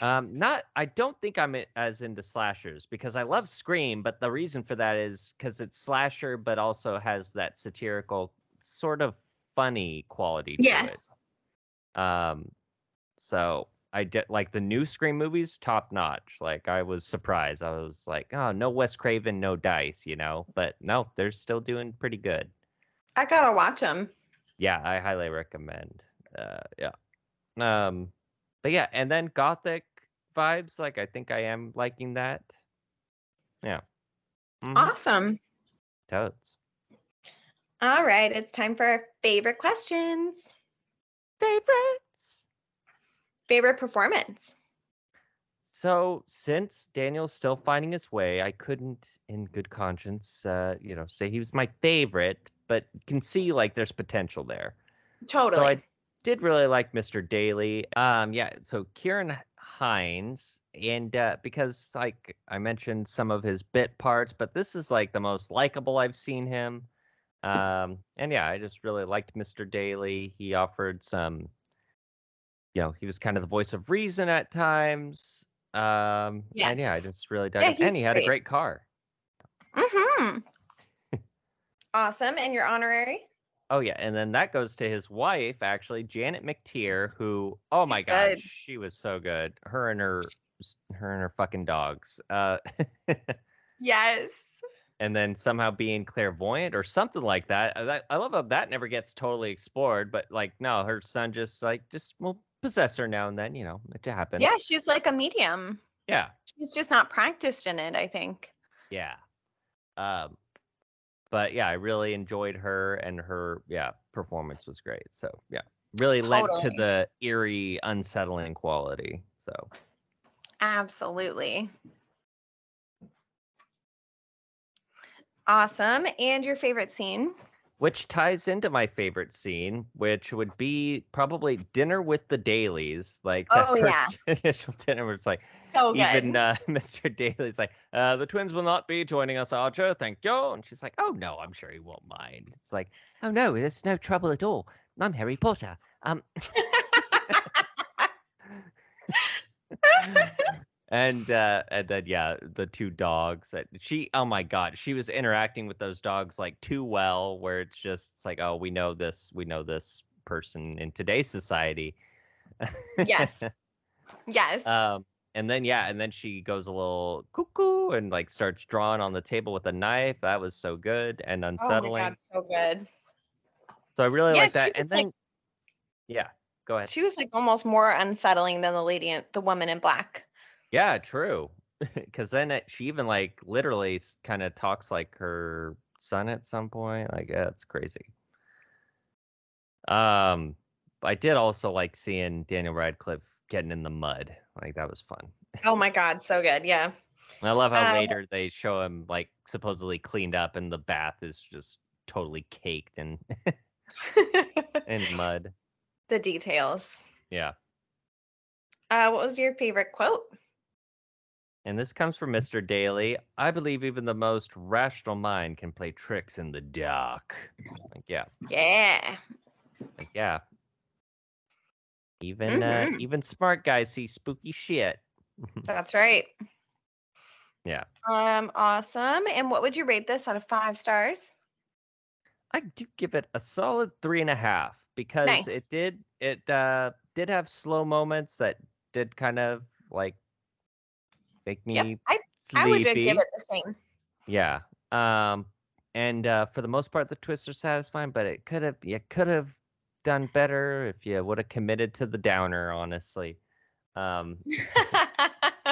Speaker 1: Um, not. I don't think I'm as into slashers because I love Scream, but the reason for that is because it's slasher, but also has that satirical, sort of funny quality to
Speaker 2: yes.
Speaker 1: it. Um, so I did like the new Scream movies, top notch. Like I was surprised. I was like, oh, no Wes Craven, no Dice, you know. But no, they're still doing pretty good.
Speaker 2: I gotta watch them.
Speaker 1: Yeah, I highly recommend. Uh, yeah. Um, but yeah, and then Gothic vibes. Like I think I am liking that. Yeah. Mhm,
Speaker 2: Awesome.
Speaker 1: Toads.
Speaker 2: All right, it's time for our favorite questions.
Speaker 1: Favorites.
Speaker 2: Favorite performance.
Speaker 1: So since Daniel's still finding his way, I couldn't, in good conscience, uh, you know, say he was my favorite, but can see like there's potential there.
Speaker 2: Totally.
Speaker 1: So I did really like Mr. Daly. Um, yeah. So Ciarán Hinds, and uh, because like I mentioned some of his bit parts, but this is like the most likable I've seen him. Um, and yeah, I just really liked Mr. Daly. He offered some, you know, he was kind of the voice of reason at times. Um, and yeah, I just really dug
Speaker 2: Yeah,
Speaker 1: him. And he had a
Speaker 2: great.
Speaker 1: great car.
Speaker 2: mm-hmm. [laughs] awesome. And your honorary?
Speaker 1: Oh yeah, and then that goes to his wife, actually, Janet McTeer, who, oh my god,
Speaker 2: good.
Speaker 1: she was so good. Her and her, her and her fucking dogs. Uh, [laughs]
Speaker 2: Yes.
Speaker 1: And then somehow being clairvoyant or something like that. That. I love how that never gets totally explored, but like, no, her son just like just will possess her now and then. You know, it happens.
Speaker 2: Yeah, she's like a medium.
Speaker 1: Yeah.
Speaker 2: She's just not practiced in it, I think.
Speaker 1: Yeah. Um, but yeah, I really enjoyed her and her yeah performance was great. So yeah, really lent to the eerie, unsettling quality. So
Speaker 2: Absolutely. Awesome. And your favorite scene?
Speaker 1: which ties into my favorite scene, which would be probably dinner with the Dailies, like that
Speaker 2: Oh, yeah.
Speaker 1: first [laughs] initial dinner where it's like
Speaker 2: So good.
Speaker 1: even uh, [laughs] Mr. Daly's like, uh, the twins will not be joining us, Arthur. Thank you. And she's like, oh no, I'm sure he won't mind. It's like, oh no, there's no trouble at all. I'm Harry Potter. Um, [laughs] and uh, and then yeah, the two dogs. that She, oh my god, she was interacting with those dogs like too well. Where it's just it's like, oh, we know this, we know this person in today's society.
Speaker 2: Yes. [laughs] yes.
Speaker 1: Um, and then yeah, and then she goes a little cuckoo and like starts drawing on the table with a knife. That was so good and unsettling.
Speaker 2: oh my god, so good.
Speaker 1: so I really
Speaker 2: Yeah,
Speaker 1: like that. And then
Speaker 2: like-
Speaker 1: yeah, go ahead.
Speaker 2: She was like almost more unsettling than the lady, in, the woman in black.
Speaker 1: Yeah, true. [laughs] Because then it, she even like literally kind of talks like her son at some point. Like, yeah, it's crazy. Um, I did also like seeing Daniel Radcliffe getting in the mud. Like that was fun.
Speaker 2: Oh my god, so good. Yeah.
Speaker 1: I love how
Speaker 2: Um,
Speaker 1: later they show him like supposedly cleaned up and the bath is just totally caked [laughs] in in [laughs] mud.
Speaker 2: the details.
Speaker 1: Yeah.
Speaker 2: Uh, what was your favorite quote?
Speaker 1: And this comes from Mr. Daly. I believe even the most rational mind can play tricks in the dark. Like, yeah.
Speaker 2: Yeah.
Speaker 1: Like, yeah. Even uh,
Speaker 2: Mhm.
Speaker 1: even smart guys see spooky shit. [laughs]
Speaker 2: That's right.
Speaker 1: Yeah.
Speaker 2: Um, awesome. And what would you rate this out of five stars?
Speaker 1: I do give it a solid three and a half because
Speaker 2: Nice.
Speaker 1: it did it uh did have slow moments that did kind of like make me
Speaker 2: Yep, I-
Speaker 1: sleepy.
Speaker 2: I would give it the same.
Speaker 1: Yeah. Um and uh for the most part the twists are satisfying, but it could have you could have done better if you would have committed to the downer, honestly. Um [laughs]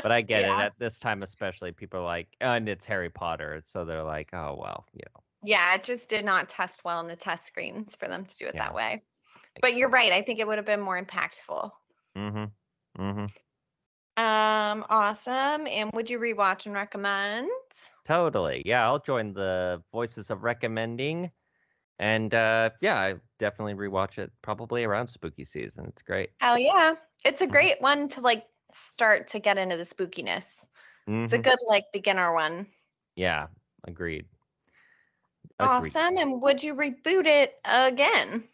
Speaker 1: but I get
Speaker 2: Yeah.
Speaker 1: it. At this time especially people are like oh, and it's Harry Potter, so they're like, oh well, you know.
Speaker 2: Yeah, it just did not test well in the test screens for them to do it
Speaker 1: Yeah.
Speaker 2: that way. But you're right. I think it would have been more impactful.
Speaker 1: Mm-hmm. Mm-hmm.
Speaker 2: Um, awesome. And would you rewatch and recommend?
Speaker 1: Totally. Yeah, I'll join the voices of recommending. And uh, yeah, I definitely rewatch it probably around spooky season. It's great.
Speaker 2: Oh yeah. It's a
Speaker 1: Mhm.
Speaker 2: great one to like start to get into the spookiness. It's a
Speaker 1: Mhm.
Speaker 2: good like beginner one.
Speaker 1: Yeah, agreed. Agreed.
Speaker 2: Awesome. And would you reboot it again?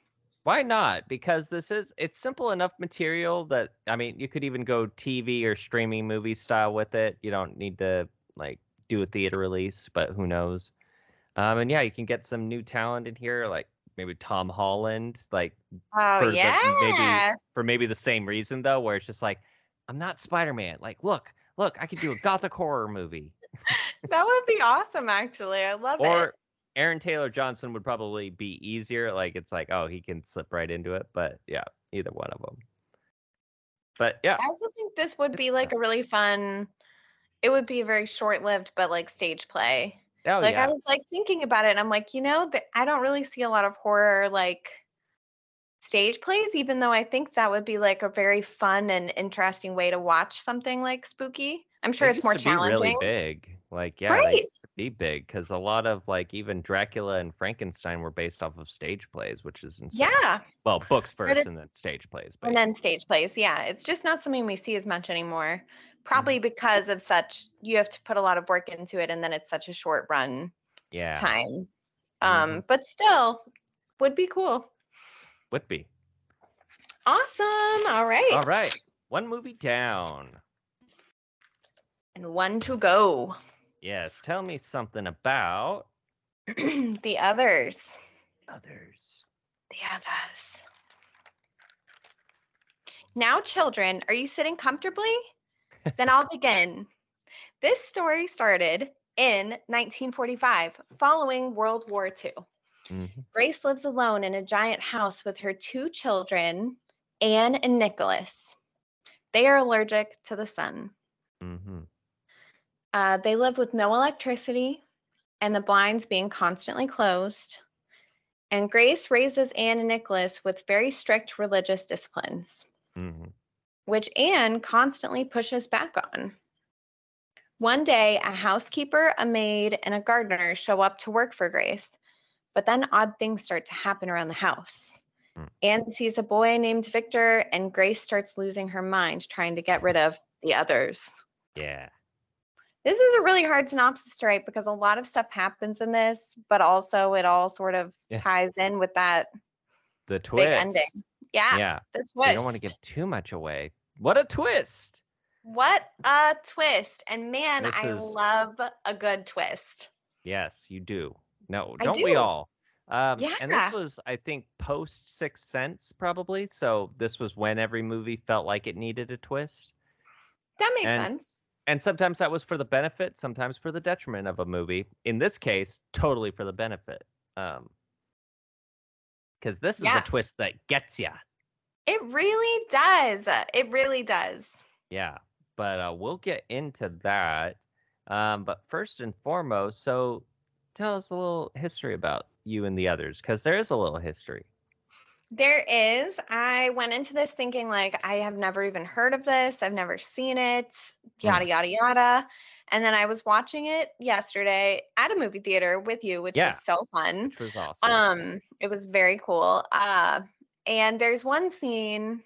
Speaker 1: Why not? Because this is it's simple enough material that I mean, you could even go TV or streaming movie style with it. You don't need to like do a theater release, but who knows? Um, and yeah, you can get some new talent in here, like maybe Tom Holland, like
Speaker 2: Oh
Speaker 1: for the- maybe for maybe the same reason though, where it's just like, I'm not Spider-Man. Like, look, look, I could do a gothic horror movie. [laughs]
Speaker 2: That would be awesome actually. I love it.
Speaker 1: Or Aaron Taylor Johnson would probably be easier. Like it's like, oh, he can slip right into it. But yeah, either one of them. But yeah,
Speaker 2: I also think this would be like a really fun. It would be a very short-lived, but like stage play.
Speaker 1: oh
Speaker 2: like
Speaker 1: yeah,
Speaker 2: I was like thinking about it, and I'm like, you know, th- I don't really see a lot of horror like stage plays, even though I think that would be like a very fun and interesting way to watch something like spooky. I'm sure
Speaker 1: They
Speaker 2: it's more
Speaker 1: used to be
Speaker 2: challenging.
Speaker 1: really big. Like yeah,
Speaker 2: Right.
Speaker 1: to be big because a lot of like even Dracula and Frankenstein were based off of stage plays, which is insane.
Speaker 2: Yeah,
Speaker 1: Well, books first
Speaker 2: did-
Speaker 1: and then stage plays. But
Speaker 2: and then stage plays. Yeah, it's just not something we see as much anymore.
Speaker 1: Mm-hmm.
Speaker 2: Probably because of such you have to put a lot of work into it, and then it's such a short run
Speaker 1: yeah,
Speaker 2: time.
Speaker 1: Mhm.
Speaker 2: Um, but still, would be cool.
Speaker 1: would be.
Speaker 2: Awesome. All right.
Speaker 1: All right, one movie down.
Speaker 2: And one to go.
Speaker 1: Yes, tell me something about [clears throat]
Speaker 2: the others.
Speaker 1: others.
Speaker 2: The others. Now, children, are you sitting comfortably? then I'll [laughs] begin. This story started in 1945, following World War II.
Speaker 1: Mhm.
Speaker 2: Grace lives alone in a giant house with her two children, Anne and Nicholas. They are allergic to the sun.
Speaker 1: Mhm.
Speaker 2: Uh, they live with no electricity and the blinds being constantly closed. And Grace raises Anne and Nicholas with very strict religious disciplines,
Speaker 1: mm-hmm.
Speaker 2: which Anne constantly pushes back on. One day, a housekeeper, a maid, and a gardener show up to work for Grace, but then odd things start to happen around the house.
Speaker 1: Hmm.
Speaker 2: Anne sees a boy named Victor, and Grace starts losing her mind trying to get rid of the others.
Speaker 1: Yeah.
Speaker 2: This is a really hard synopsis to write because a lot of stuff happens in this, but also it all sort of
Speaker 1: Yeah.
Speaker 2: ties in with that
Speaker 1: The twist.
Speaker 2: big ending. Yeah,
Speaker 1: Yeah.
Speaker 2: the
Speaker 1: You
Speaker 2: twist.
Speaker 1: don't want to give too much away. What a twist!
Speaker 2: What a twist. And man,
Speaker 1: This
Speaker 2: I
Speaker 1: is-
Speaker 2: love a good twist.
Speaker 1: Yes, you do. No, don't we all? Um, yeah. And this was, I think, post Sixth Sense, probably. So this was when every movie felt like it needed a twist.
Speaker 2: That makes
Speaker 1: And-
Speaker 2: sense.
Speaker 1: And sometimes that was for the benefit, sometimes for the detriment of a movie. In this case, totally for the benefit. Um, because this is a twist that gets ya.
Speaker 2: It really does. It really does.
Speaker 1: Yeah, but uh, we'll get into that. Um, but first and foremost, so tell us a little history about you and the others, because there is a little history.
Speaker 2: There is. I went into this thinking like I have never even heard of this. I've never seen it.
Speaker 1: Hmm.
Speaker 2: Yada yada yada. And then I was watching it yesterday at a movie theater with you, which
Speaker 1: Yeah.
Speaker 2: was so fun.
Speaker 1: which was awesome.
Speaker 2: Um, it was very cool. Uh, and there's one scene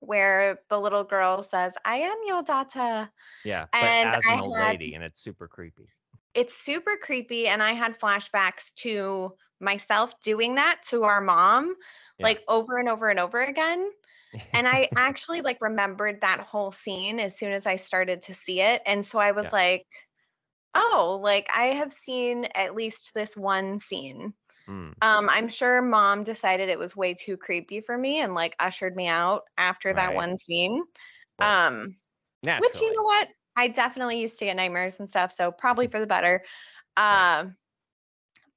Speaker 2: where the little girl says, "I am your daughter."
Speaker 1: yeah, but
Speaker 2: and
Speaker 1: as
Speaker 2: I
Speaker 1: an old
Speaker 2: had-
Speaker 1: lady, and it's super creepy.
Speaker 2: It's super creepy, and I had flashbacks to myself doing that to our mom,
Speaker 1: Yeah.
Speaker 2: like over and over and over again. [laughs] and I actually like remembered that whole scene as soon as I started to see it. And so I was
Speaker 1: Yeah.
Speaker 2: like, oh, like I have seen at least this one scene.
Speaker 1: Mm,
Speaker 2: Um, I'm sure mom decided it was way too creepy for me and like ushered me out after that one scene. Um,
Speaker 1: naturally.
Speaker 2: which you know what? I definitely used to get nightmares and stuff, so probably [laughs] for the better. Um,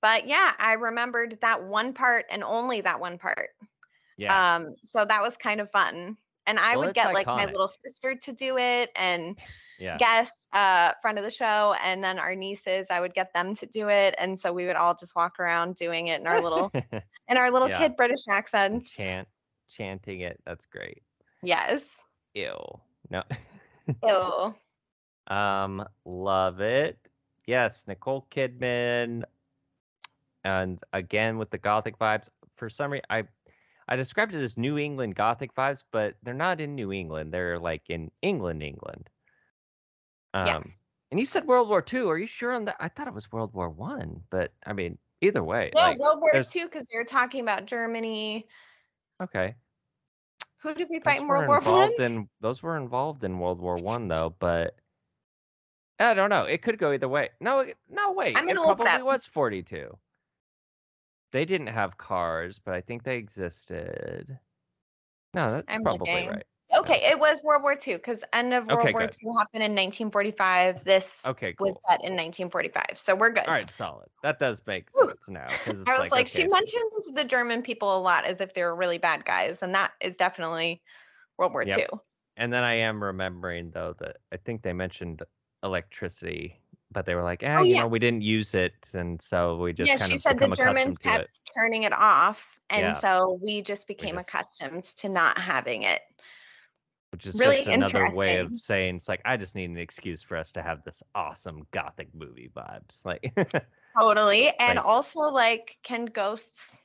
Speaker 2: but yeah, I remembered that one part and only that one part.
Speaker 1: yeah,
Speaker 2: Um, so that was kind of fun. And I
Speaker 1: Well,
Speaker 2: would get like my little sister to do it and
Speaker 1: yeah,
Speaker 2: guest uh friend of the show and then our nieces, I would get them to do it. And so we would all just walk around doing it in our little [laughs] in our little
Speaker 1: Yeah.
Speaker 2: kid British accents.
Speaker 1: chant, chanting it. That's great.
Speaker 2: Yes.
Speaker 1: Ew. No.
Speaker 2: Ew. [laughs]
Speaker 1: Um, love it. Yes, Nicole Kidman. And again with the gothic vibes. For some reason, I I described it as New England gothic vibes, but they're not in New England. They're like in England, England. Um,
Speaker 2: Yeah.
Speaker 1: And you said World War II. Are you sure on that? I thought it was World War One, but I mean, either way,
Speaker 2: No,
Speaker 1: like,
Speaker 2: World War
Speaker 1: there's-
Speaker 2: II because they're talking about Germany.
Speaker 1: okay.
Speaker 2: Who did we
Speaker 1: Those
Speaker 2: fight in World War One?
Speaker 1: in those were involved in World War One though, but I don't know. It could go either way. No, no, wait.
Speaker 2: I'm
Speaker 1: it
Speaker 2: gonna it
Speaker 1: probably was 42. They didn't have cars, but I think they existed. No, that's
Speaker 2: I'm
Speaker 1: probably
Speaker 2: looking.
Speaker 1: right.
Speaker 2: Okay, it was World War II because end of World
Speaker 1: Okay,
Speaker 2: War
Speaker 1: good.
Speaker 2: II happened in 1945. This
Speaker 1: Okay, cool.
Speaker 2: was set in 1945, so we're good.
Speaker 1: All right, solid. That does make
Speaker 2: Whew.
Speaker 1: sense now it's
Speaker 2: I was
Speaker 1: like,
Speaker 2: like,
Speaker 1: okay,
Speaker 2: she mentions the German people a lot as if they were really bad guys, and that is definitely World War
Speaker 1: Yep.
Speaker 2: II.
Speaker 1: And then I am remembering though that I think they mentioned electricity, but they were like, eh,
Speaker 2: Oh,
Speaker 1: you
Speaker 2: yeah.
Speaker 1: know, we didn't use it, and so we just
Speaker 2: yeah,
Speaker 1: kind
Speaker 2: she
Speaker 1: of
Speaker 2: said the Germans
Speaker 1: to it.
Speaker 2: kept turning it off, and
Speaker 1: Yeah.
Speaker 2: so we just became
Speaker 1: just-
Speaker 2: accustomed to not having it.
Speaker 1: Which is
Speaker 2: Really
Speaker 1: just another way of saying it's like I just need an excuse for us to have this awesome gothic movie vibes. Like
Speaker 2: Totally. [laughs] And
Speaker 1: Like-
Speaker 2: also, like, can ghosts?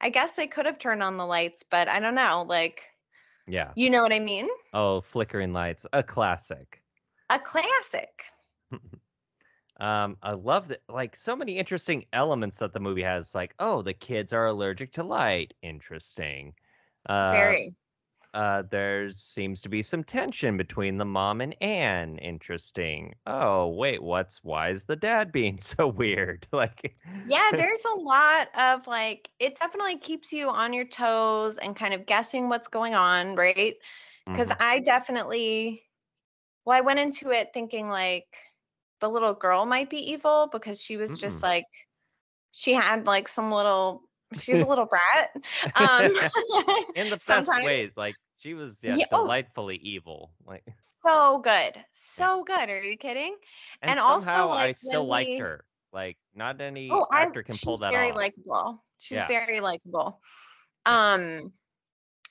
Speaker 2: I guess they could have turned on the lights, but I don't know. Like,
Speaker 1: yeah.
Speaker 2: you know what I mean?
Speaker 1: Oh, flickering lights, a classic.
Speaker 2: A classic. [laughs]
Speaker 1: Um, I love that like so many interesting elements that the movie has. Like, oh, the kids are allergic to light. Interesting. Uh,
Speaker 2: Very.
Speaker 1: uh, there seems to be some tension between the mom and Anne. Interesting. Oh, wait, what's why is the dad being [laughs] so weird? [laughs] Like,
Speaker 2: Yeah, [laughs] there's a lot of like, it definitely keeps you on your toes and kind of guessing what's going on, right? Because
Speaker 1: mhm,
Speaker 2: I definitely, well, I went into it thinking like the little girl might be evil because she was just
Speaker 1: Mm-mm.
Speaker 2: like, she had like some little, she's a [laughs] little brat. Um, [laughs]
Speaker 1: in the [laughs] best ways, like she was yeah,
Speaker 2: Yeah, oh.
Speaker 1: delightfully evil. Like,
Speaker 2: so good, so good. Are you kidding?
Speaker 1: and,
Speaker 2: And also,
Speaker 1: somehow I still liked her. Like, not any
Speaker 2: Oh, I,
Speaker 1: actor can pull that
Speaker 2: very
Speaker 1: off.
Speaker 2: likable. She's
Speaker 1: Yeah.
Speaker 2: very likable. Um,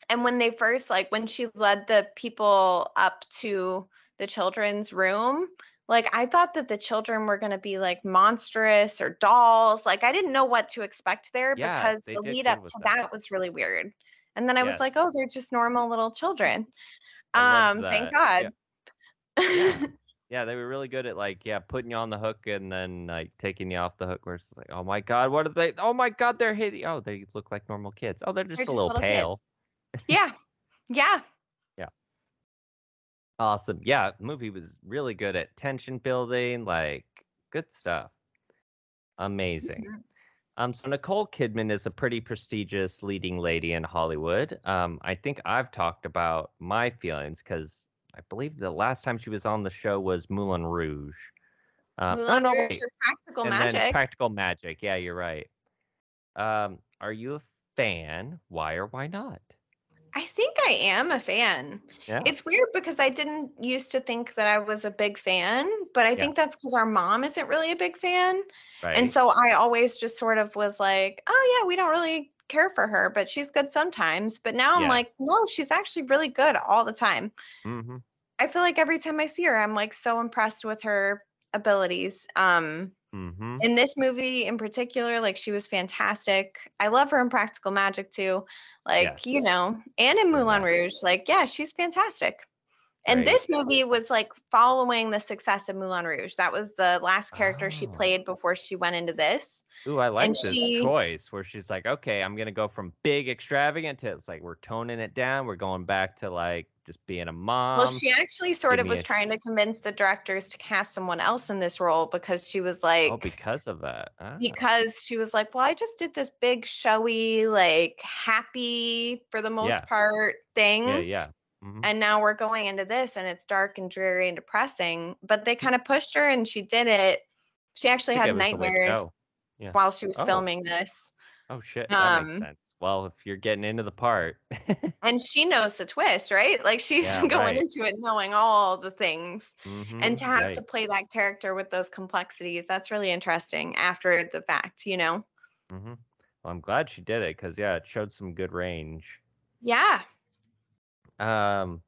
Speaker 2: and when they first like when she led the people up to the children's room, like I thought that the children were gonna be like monstrous or dolls. Like I didn't know what to expect there
Speaker 1: Yeah,
Speaker 2: because the lead up to
Speaker 1: that.
Speaker 2: that. was really weird. And then I was like, oh, they're just normal little children.
Speaker 1: I
Speaker 2: Um, thank God.
Speaker 1: yeah. [laughs] Yeah, they were really good at like yeah, putting you on the hook and then like taking you off the hook. Where it's like, oh my god, what are they? Oh my god, they're hitting. Oh, they look like normal kids. Oh, they're just
Speaker 2: They're
Speaker 1: a
Speaker 2: just
Speaker 1: little
Speaker 2: little kids.
Speaker 1: pale.
Speaker 2: yeah. Yeah.
Speaker 1: Awesome. Yeah, movie was really good at tension building, like good stuff. Amazing.
Speaker 2: Mhm.
Speaker 1: Um, so Nicole Kidman is a pretty prestigious leading lady in Hollywood. Um, I think I've talked about my feelings because I believe the last time she was on the show was Moulin Rouge. Uh, oh
Speaker 2: Moulin
Speaker 1: no,
Speaker 2: Rouge
Speaker 1: wait.
Speaker 2: Practical
Speaker 1: and then
Speaker 2: Magic.
Speaker 1: Practical Magic. Yeah, you're right. Um, are you a fan? Why or why not?
Speaker 2: I think I am a fan.
Speaker 1: Yeah.
Speaker 2: It's weird because I didn't used to think that I was a big fan, but I
Speaker 1: Yeah.
Speaker 2: think that's because our mom isn't really a big fan.
Speaker 1: right.
Speaker 2: And so I always just sort of was like, oh, yeah, we don't really care for her, but she's good sometimes. But now I'm like, no, she's actually really good all the time.
Speaker 1: hmm
Speaker 2: I feel like every time I see her, I'm like so impressed with her abilities. Um,
Speaker 1: hmm
Speaker 2: in this movie in particular, like she was fantastic. I love her in Practical Magic too. Like, you know, and in Moulin. Rouge, like, yeah, she's fantastic. And
Speaker 1: Great.
Speaker 2: this movie was like following the success of Moulin Rouge. That was the last character she
Speaker 1: Oh.
Speaker 2: played before she went into this.
Speaker 1: Ooh, I like
Speaker 2: And
Speaker 1: this
Speaker 2: she-
Speaker 1: choice where she's like, okay, I'm gonna go from big extravagant to it's like we're toning it down. We're going back to like just being a mom.
Speaker 2: well, she actually sort of was
Speaker 1: a-
Speaker 2: trying to convince the directors to cast someone else in this role because she was like,
Speaker 1: oh, because of that. Ah,
Speaker 2: because she was like, well, I just did this big, showy, like happy for the most
Speaker 1: Yeah.
Speaker 2: part thing.
Speaker 1: yeah, yeah. mhm.
Speaker 2: and now we're going into this and it's dark and dreary and depressing but they kind of pushed her and she did it she actually had
Speaker 1: it was the way to
Speaker 2: nightmares.
Speaker 1: Yeah.
Speaker 2: while she was
Speaker 1: Oh.
Speaker 2: filming this
Speaker 1: Oh shit, that makes
Speaker 2: um,
Speaker 1: sense. Well, if you're getting into the part, [laughs]
Speaker 2: and she knows the twist right like she's
Speaker 1: Yeah, [laughs]
Speaker 2: going
Speaker 1: right.
Speaker 2: into it knowing all the things
Speaker 1: Mhm,
Speaker 2: and to have
Speaker 1: right.
Speaker 2: to play that character with those complexities that's really interesting after the fact you know
Speaker 1: Mm-hmm. Well, I'm glad she did it because yeah, it showed some good range.
Speaker 2: yeah
Speaker 1: Um,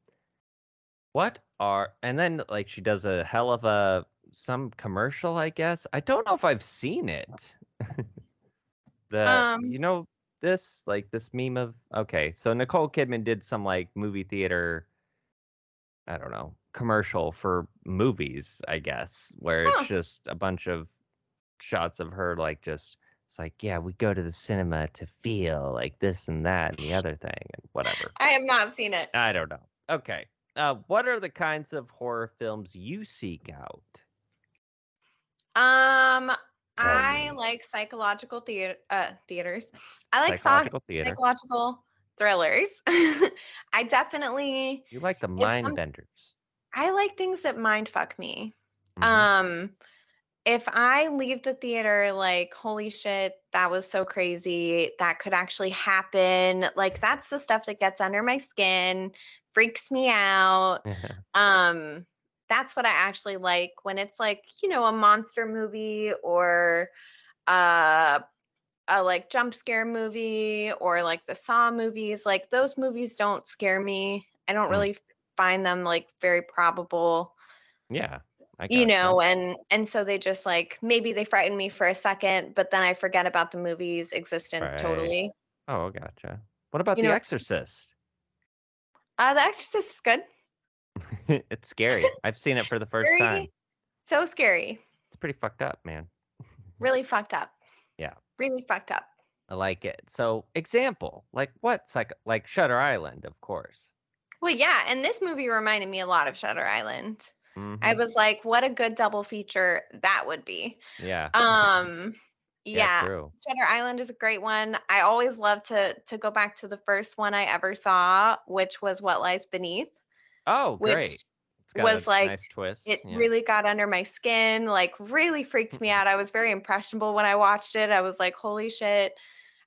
Speaker 1: what are and then like she does a hell of a some commercial, I guess. I don't know if I've seen it. [laughs] The
Speaker 2: Um,
Speaker 1: you know this like this meme of okay, so Nicole Kidman did some like movie theater I don't know, commercial for movies, I guess, where
Speaker 2: Huh.
Speaker 1: it's just a bunch of shots of her like just it's like, yeah, we go to the cinema to feel like this and that and the other thing and whatever.
Speaker 2: I have not seen it.
Speaker 1: I don't know. Okay. Uh, what are the kinds of horror films you seek out?
Speaker 2: Um, I like psychological theater uh, theaters. I like psych-
Speaker 1: psychological theater.
Speaker 2: psychological thrillers. [laughs] I definitely
Speaker 1: You like the mind
Speaker 2: some-
Speaker 1: benders.
Speaker 2: I like things that mind fuck me.
Speaker 1: Mhm.
Speaker 2: Um if I leave the theater like holy shit that was so crazy that could actually happen like that's the stuff that gets under my skin freaks me out [laughs] um that's what I actually like when it's like you know a monster movie or uh a like jump scare movie or like the Saw movies like those movies don't scare me I don't
Speaker 1: Mm.
Speaker 2: really find them like very probable
Speaker 1: yeah.
Speaker 2: You know and and so they just like maybe they frighten me for a second but then i forget about the movie's existence
Speaker 1: Right.
Speaker 2: totally
Speaker 1: Oh, gotcha. What about
Speaker 2: You
Speaker 1: The
Speaker 2: know-
Speaker 1: Exorcist?
Speaker 2: uh the exorcist is good [laughs]
Speaker 1: it's scary. I've seen it for the first
Speaker 2: Scary?
Speaker 1: time.
Speaker 2: so scary
Speaker 1: It's pretty fucked up, man. [laughs]
Speaker 2: really fucked up
Speaker 1: Yeah.
Speaker 2: really fucked up
Speaker 1: I like it. So, example, like what? Like like Shutter Island, of course.
Speaker 2: well yeah and this movie reminded me a lot of shutter island i
Speaker 1: Mhm.
Speaker 2: was like what a good double feature that would be
Speaker 1: Yeah.
Speaker 2: um [laughs] yeah,
Speaker 1: True.
Speaker 2: Shutter Island is a great one. I always love to to go back to the first one I ever saw, which was What Lies Beneath,
Speaker 1: Oh, great.
Speaker 2: Was like-
Speaker 1: nice twist.
Speaker 2: it
Speaker 1: yeah.
Speaker 2: really got under my skin like really freaked me out i was very impressionable when i watched it i was like holy shit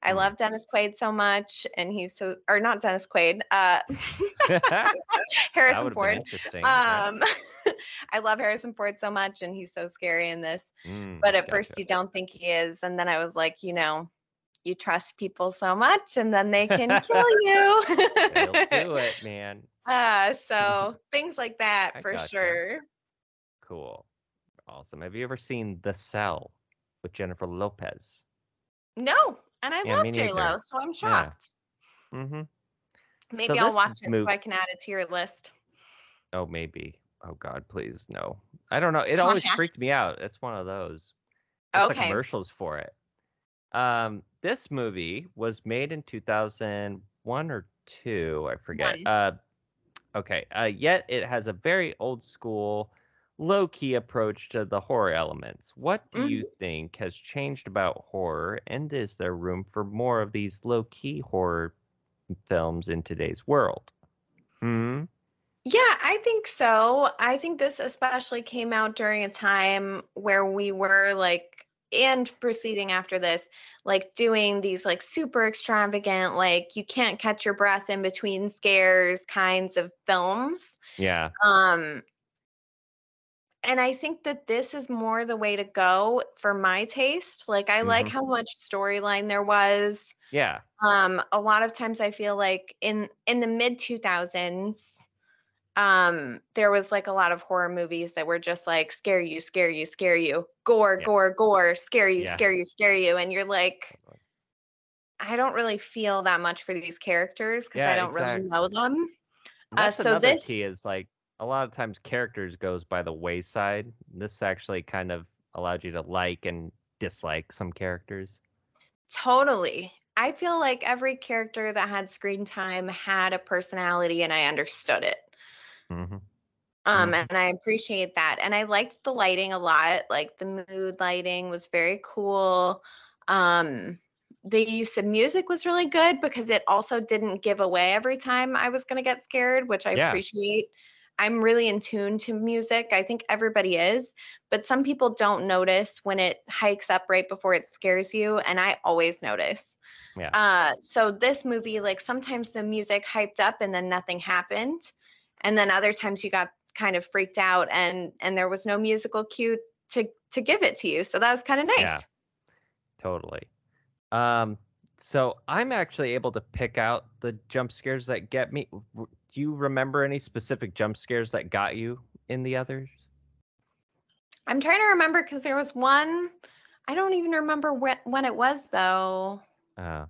Speaker 2: i
Speaker 1: Mm.
Speaker 2: love dennis quaid so much and he's so or not dennis quaid uh [laughs] [laughs] harrison
Speaker 1: would have been
Speaker 2: ford
Speaker 1: interesting.
Speaker 2: um [laughs] i love harrison ford so much and he's so scary in this
Speaker 1: Mm,
Speaker 2: but at first you don't think he is and then i was like you know you trust people so much and then they can kill you
Speaker 1: They'll do it, man.
Speaker 2: Uh [laughs] so things like that
Speaker 1: I
Speaker 2: for
Speaker 1: gotcha.
Speaker 2: sure
Speaker 1: Cool. Awesome. Have you ever seen The Cell with Jennifer Lopez?
Speaker 2: No, and I
Speaker 1: Yeah,
Speaker 2: love J Lo, so I'm shocked.
Speaker 1: Mm-hmm.
Speaker 2: Maybe I'll watch it
Speaker 1: mov-
Speaker 2: so I can add it to your list.
Speaker 1: Oh, maybe. Oh God, please no. I don't know. It [laughs] always freaked me out. It's one of those. It's the commercials for it. Um, this movie was made in 2001 or two, I forget.
Speaker 2: One.
Speaker 1: Uh, okay. Uh, yet it has a very old school, low key approach to the horror elements. What do you
Speaker 2: Mm-hmm.
Speaker 1: think has changed about horror, and is there room for more of these low key horror films in today's world? Hmm.
Speaker 2: Yeah, I think so. I think this especially came out during a time where we were like, and proceeding after this, like doing these like super extravagant, like you can't catch your breath in between scares kinds of films.
Speaker 1: Yeah.
Speaker 2: Um, and I think that this is more the way to go for my taste. Like, I like
Speaker 1: Mhm.
Speaker 2: how much storyline there was.
Speaker 1: Yeah.
Speaker 2: Um, a lot of times I feel like in in the mid 2000s, um, there was like a lot of horror movies that were just like scare you, scare you, scare you, gore,
Speaker 1: Yeah.
Speaker 2: gore, gore, scare you,
Speaker 1: Yeah.
Speaker 2: scare you, scare you, and you're like, I don't really feel that much for these characters because
Speaker 1: Yeah,
Speaker 2: I don't
Speaker 1: exactly.
Speaker 2: really know them. Uh, so this-
Speaker 1: key is like a lot of times characters goes by the wayside. This actually kind of allowed you to like and dislike some characters.
Speaker 2: Totally. I feel like every character that had screen time had a personality and I understood it.
Speaker 1: Hmm
Speaker 2: Um,
Speaker 1: Mhm.
Speaker 2: and I appreciate that. And I liked the lighting a lot. Like the mood lighting was very cool. Um, the use of music was really good because it also didn't give away every time I was going to get scared, which I
Speaker 1: Yeah.
Speaker 2: appreciate. I'm really in tune to music. I think everybody is, but some people don't notice when it hikes up right before it scares you. And I always notice.
Speaker 1: Yeah.
Speaker 2: Uh, so this movie, like sometimes the music hyped up and then nothing happened, and then other times you got kind of freaked out and and there was no musical cue to to give it to you. So that was kind of nice.
Speaker 1: Yeah. Totally. Um, so I'm actually able to pick out the jump scares that get me. Do you remember any specific jump scares that got you in the others?
Speaker 2: I'm trying to remember because there was one I don't even remember when when it was though.
Speaker 1: Uh,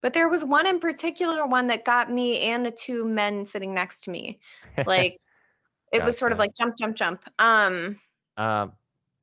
Speaker 2: But there was one in particular one that got me and the two men sitting next to me. Like [laughs] it was sort of like jump, jump, jump. Um,
Speaker 1: um,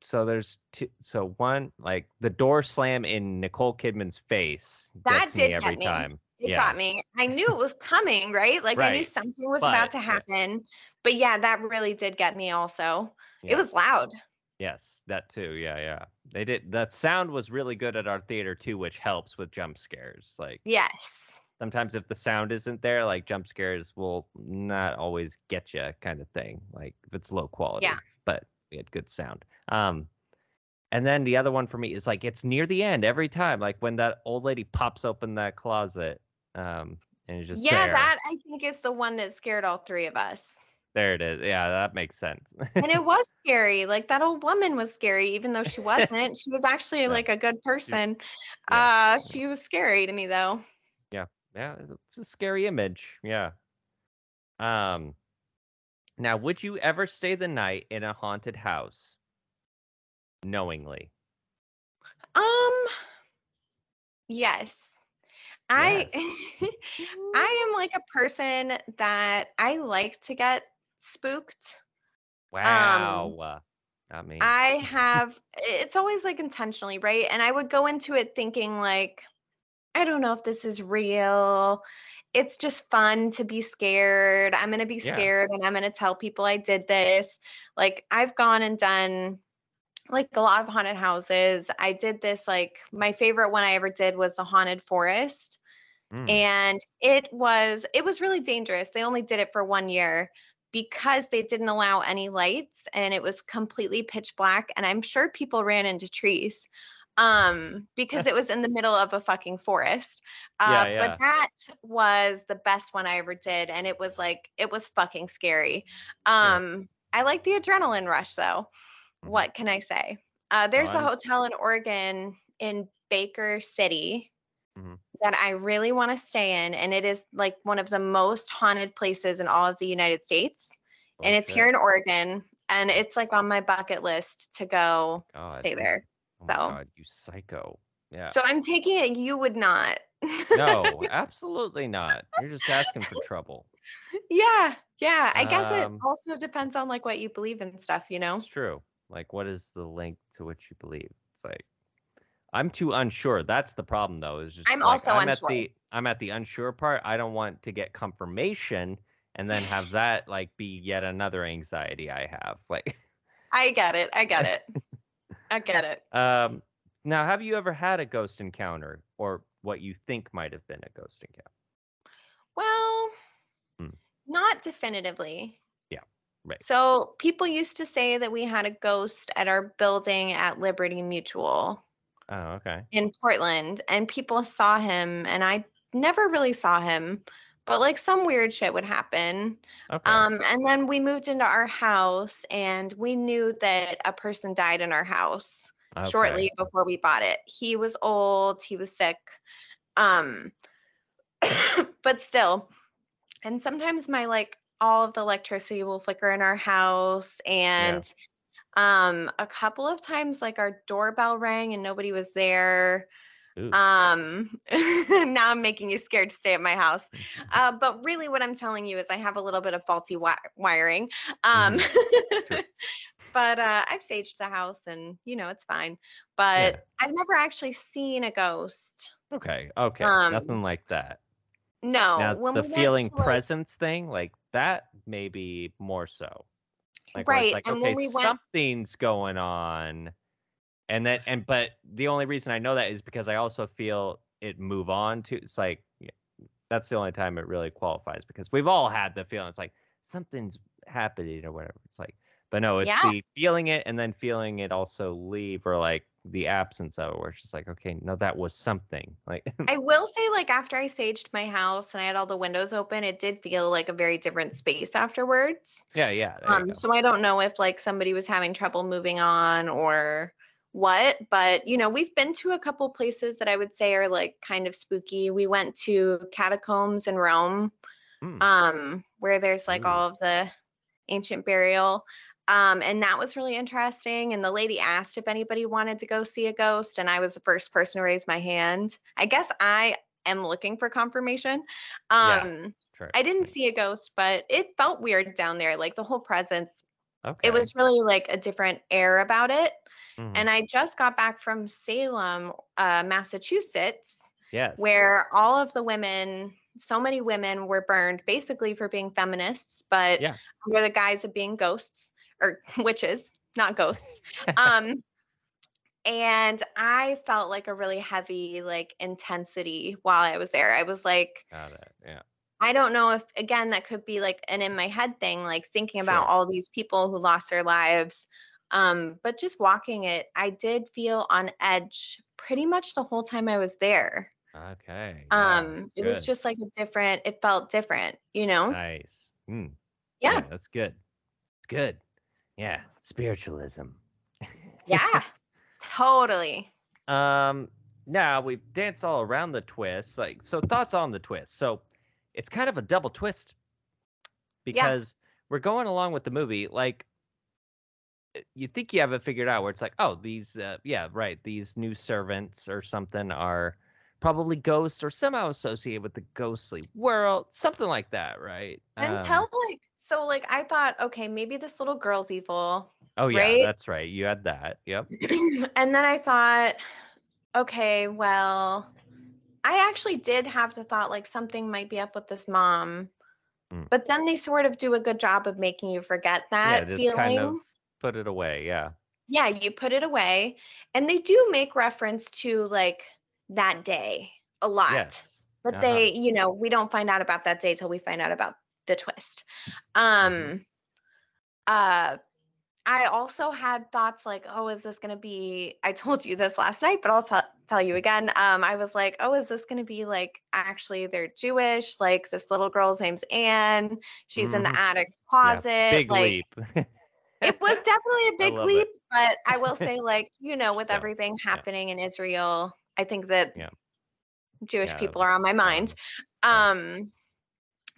Speaker 1: so there's two. So one, like the door slam in Nicole Kidman's face
Speaker 2: That
Speaker 1: gets
Speaker 2: did
Speaker 1: me
Speaker 2: get
Speaker 1: every
Speaker 2: me.
Speaker 1: time.
Speaker 2: it
Speaker 1: Yeah.
Speaker 2: got me. I knew it was coming, right? Like I knew something was
Speaker 1: but-
Speaker 2: about to
Speaker 1: yeah.
Speaker 2: happen. But yeah, that really did get me also.
Speaker 1: Yeah.
Speaker 2: It was loud.
Speaker 1: Yes, that too. Yeah, yeah. They did. That sound was really good at our theater too, which helps with jump scares. Like
Speaker 2: Yes.
Speaker 1: sometimes if the sound isn't there, like jump scares will not always get you, kind of thing. Like if it's low quality.
Speaker 2: Yeah.
Speaker 1: But we had good sound. Um, and then the other one for me is like it's near the end every time. Like when that old lady pops open that closet, um, and it's just
Speaker 2: yeah,
Speaker 1: there.
Speaker 2: that I think is the one that scared all three of us.
Speaker 1: There it is. Yeah, that makes sense.
Speaker 2: and it [laughs] was scary. Like that old woman was scary, even though she wasn't. She was actually
Speaker 1: Yeah.
Speaker 2: like a good person.
Speaker 1: Yeah.
Speaker 2: Uh, she was scary to me though.
Speaker 1: yeah, yeah, it's a scary image. Yeah. Um now would you ever stay the night in a haunted house knowingly?
Speaker 2: Um, yes. I
Speaker 1: Yes. [laughs]
Speaker 2: I am like a person that I like to get spooked.
Speaker 1: Wow. uh, Not me.
Speaker 2: Um, I have it's always like intentionally, right? And I would go into it thinking like I don't know if this is real. It's just fun to be scared. I'm going to be
Speaker 1: Yeah.
Speaker 2: scared and I'm going to tell people I did this. Like I've gone and done like a lot of haunted houses. I did this like my favorite one I ever did was the haunted forest
Speaker 1: Mm,
Speaker 2: and it was it was really dangerous they only did it for one year because they didn't allow any lights and it was completely pitch black and i'm sure people ran into trees um because it was in the [laughs] middle of a fucking forest uh
Speaker 1: Yeah, yeah.
Speaker 2: but that was the best one i ever did and it was like it was fucking scary um i like the adrenaline rush though
Speaker 1: Mhm.
Speaker 2: what can i say uh there's a
Speaker 1: I'm-
Speaker 2: hotel in oregon in baker city
Speaker 1: Mhm.
Speaker 2: That I really want to stay in, and it is like one of the most haunted places in all of the United States. and
Speaker 1: oh,
Speaker 2: it's here in Oregon, and it's like on my bucket list to go
Speaker 1: God.
Speaker 2: stay there.
Speaker 1: Oh my
Speaker 2: so-
Speaker 1: god, you psycho. Yeah.
Speaker 2: So I'm taking it you would not.
Speaker 1: no, [laughs] absolutely not. You're just asking for trouble.
Speaker 2: yeah, yeah. I guess
Speaker 1: Um,
Speaker 2: it also depends on like what you believe in stuff, you know.
Speaker 1: It's true. Like, what is the link to which you believe? It's like, I'm too unsure. That's the problem, though. Is just
Speaker 2: I'm
Speaker 1: like,
Speaker 2: also
Speaker 1: I'm
Speaker 2: unsure.
Speaker 1: at the I'm at the unsure part. I don't want to get confirmation and then have that like be yet another anxiety I have. [laughs] Like,
Speaker 2: I get it. I get it. [laughs] I get it.
Speaker 1: um, now, have you ever had a ghost encounter or what you think might have been a ghost encounter?
Speaker 2: Well,
Speaker 1: Hmm.
Speaker 2: not definitively.
Speaker 1: Yeah, right.
Speaker 2: So people used to say that we had a ghost at our building at Liberty Mutual.
Speaker 1: Oh, okay.
Speaker 2: in Portland and people saw him and I never really saw him but like some weird shit would happen
Speaker 1: Okay.
Speaker 2: um and then we moved into our house and we knew that a person died in our house
Speaker 1: okay.
Speaker 2: shortly before we bought it he was old he was sick um [coughs] but still and sometimes my like all of the electricity will flicker in our house and um a couple of times like our doorbell rang and nobody was there
Speaker 1: Ooh.
Speaker 2: um [laughs] now i'm making you scared to stay at my house [laughs] uh, but really what i'm telling you is i have a little bit of faulty wi- wiring um
Speaker 1: Sure. [laughs]
Speaker 2: but uh i've saged the house and you know it's fine but
Speaker 1: Yeah.
Speaker 2: i've never actually seen a ghost
Speaker 1: okay. Okay.
Speaker 2: um,
Speaker 1: Nothing like that.
Speaker 2: no
Speaker 1: now the
Speaker 2: we
Speaker 1: feeling presence thing like that maybe more so like
Speaker 2: Right,
Speaker 1: like
Speaker 2: and
Speaker 1: okay
Speaker 2: when we went-
Speaker 1: something's going on and then and but the only reason i know that is because i also feel it move on to it's like yeah, that's the only time it really qualifies because we've all had the feeling it's like something's happening or whatever it's like but no it's
Speaker 2: Yeah.
Speaker 1: the feeling it and then feeling it also leave or like the absence of it where it's just like okay no that was something like [laughs]
Speaker 2: I will say, like, after I saged my house and I had all the windows open, it did feel like a very different space afterwards.
Speaker 1: yeah yeah
Speaker 2: Um, so I don't know if like somebody was having trouble moving on or what, but you know, we've been to a couple places that I would say are like kind of spooky. We went to catacombs in Rome,
Speaker 1: Hmm.
Speaker 2: um, where there's like
Speaker 1: Ooh.
Speaker 2: all of the ancient burial. Um, and that was really interesting. And the lady asked if anybody wanted to go see a ghost, and I was the first person to raise my hand. I guess I am looking for confirmation.
Speaker 1: Yeah.
Speaker 2: Um,
Speaker 1: Sure.
Speaker 2: I didn't see a ghost, but it felt weird down there. Like the whole presence,
Speaker 1: Okay.
Speaker 2: it was really like a different air about it.
Speaker 1: Mhm.
Speaker 2: And I just got back from Salem, uh, Massachusetts,
Speaker 1: yes.
Speaker 2: where all of the women, so many women were burned basically for being feminists, but
Speaker 1: Yeah.
Speaker 2: under the guise of being ghosts or [laughs] witches, not ghosts. [laughs] um, and I felt like a really heavy like intensity while I was there. I was like,
Speaker 1: Got it. Yeah.
Speaker 2: I don't know if again that could be like an in my head thing, like thinking about
Speaker 1: Sure.
Speaker 2: all these people who lost their lives. Um, but just walking it, I did feel on edge pretty much the whole time I was there.
Speaker 1: Okay. yeah,
Speaker 2: Um, it was just like a different, it felt different, you know?
Speaker 1: nice. Mm.
Speaker 2: Yeah.
Speaker 1: That's good. It's good. Yeah. Spiritualism.
Speaker 2: Yeah. [laughs] totally.
Speaker 1: Um, now we've danced all around the twist. Like, so thoughts on the twist. So it's kind of a double twist because we're going along with the movie. Like, uh, you think you have it figured out where it's like, oh, these, uh, yeah, right, these new servants or something are probably ghosts or somehow associated with the ghostly world, something like that, right?
Speaker 2: Until
Speaker 1: Um,
Speaker 2: like, so like I thought, okay, maybe this little girl's evil.
Speaker 1: oh yeah,
Speaker 2: right?
Speaker 1: that's right. You had that. Yep. [clears throat]
Speaker 2: and then I thought, okay, well, I actually did have the thought like something might be up with this mom.
Speaker 1: Mm.
Speaker 2: But then they sort of do a good job of making you forget
Speaker 1: Yeah,
Speaker 2: that
Speaker 1: just
Speaker 2: feeling.
Speaker 1: kind of put it away. Yeah.
Speaker 2: Yeah, you put it away. And they do make reference to like that day a lot.
Speaker 1: Yes.
Speaker 2: But
Speaker 1: Uh-huh.
Speaker 2: they, you know, we don't find out about that day till we find out about the twist.
Speaker 1: Mm-hmm.
Speaker 2: Um uh I also had thoughts like, oh, is this going to be I told you this last night, but I'll tell tell you again. Um I was like, oh, is this going to be like actually they're Jewish, like this little girl's name's Anne, she's in
Speaker 1: Mhm.
Speaker 2: the attic
Speaker 1: Yeah,
Speaker 2: closet,
Speaker 1: Big
Speaker 2: like
Speaker 1: leap.
Speaker 2: it was definitely a [laughs] big leap,
Speaker 1: it.
Speaker 2: but I will say, [laughs] like, you know, with
Speaker 1: Yeah,
Speaker 2: everything happening in Israel, I think that
Speaker 1: Yeah.
Speaker 2: Jewish
Speaker 1: Yeah,
Speaker 2: people
Speaker 1: was
Speaker 2: are on my mind.
Speaker 1: yeah.
Speaker 2: Um,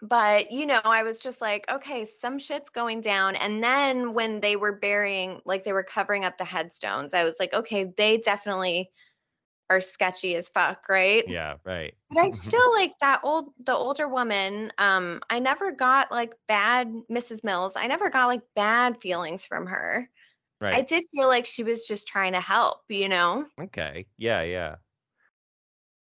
Speaker 2: but you know, I was just like, okay, some shit's going down. And then when they were burying, like they were covering up the headstones, I was like, okay, they definitely are sketchy as fuck, right?
Speaker 1: yeah. Right.
Speaker 2: But I [laughs] still like that old the older woman. Um, I never got like bad Mrs. Mills. I never got like bad feelings from her.
Speaker 1: Right.
Speaker 2: I did feel like she was just trying to help, you know?
Speaker 1: Okay. Yeah, yeah.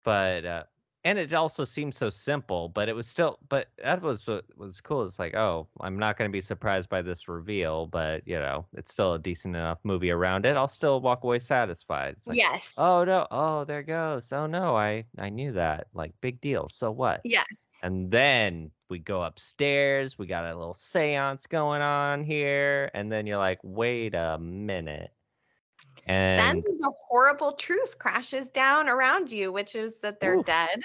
Speaker 1: But uh and it also seemed so simple, but it was still but that was what was cool. It's like, oh, I'm not gonna be surprised by this reveal, but you know, it's still a decent enough movie around it. I'll still walk away satisfied. Like,
Speaker 2: yes.
Speaker 1: oh no, oh there goes. Oh no, I I knew that. Like big deal. So what?
Speaker 2: yes.
Speaker 1: And then we go upstairs, we got a little seance going on here, and then you're like, wait a minute. And then
Speaker 2: the horrible truth crashes down around you, which is that they're
Speaker 1: Oof,
Speaker 2: dead.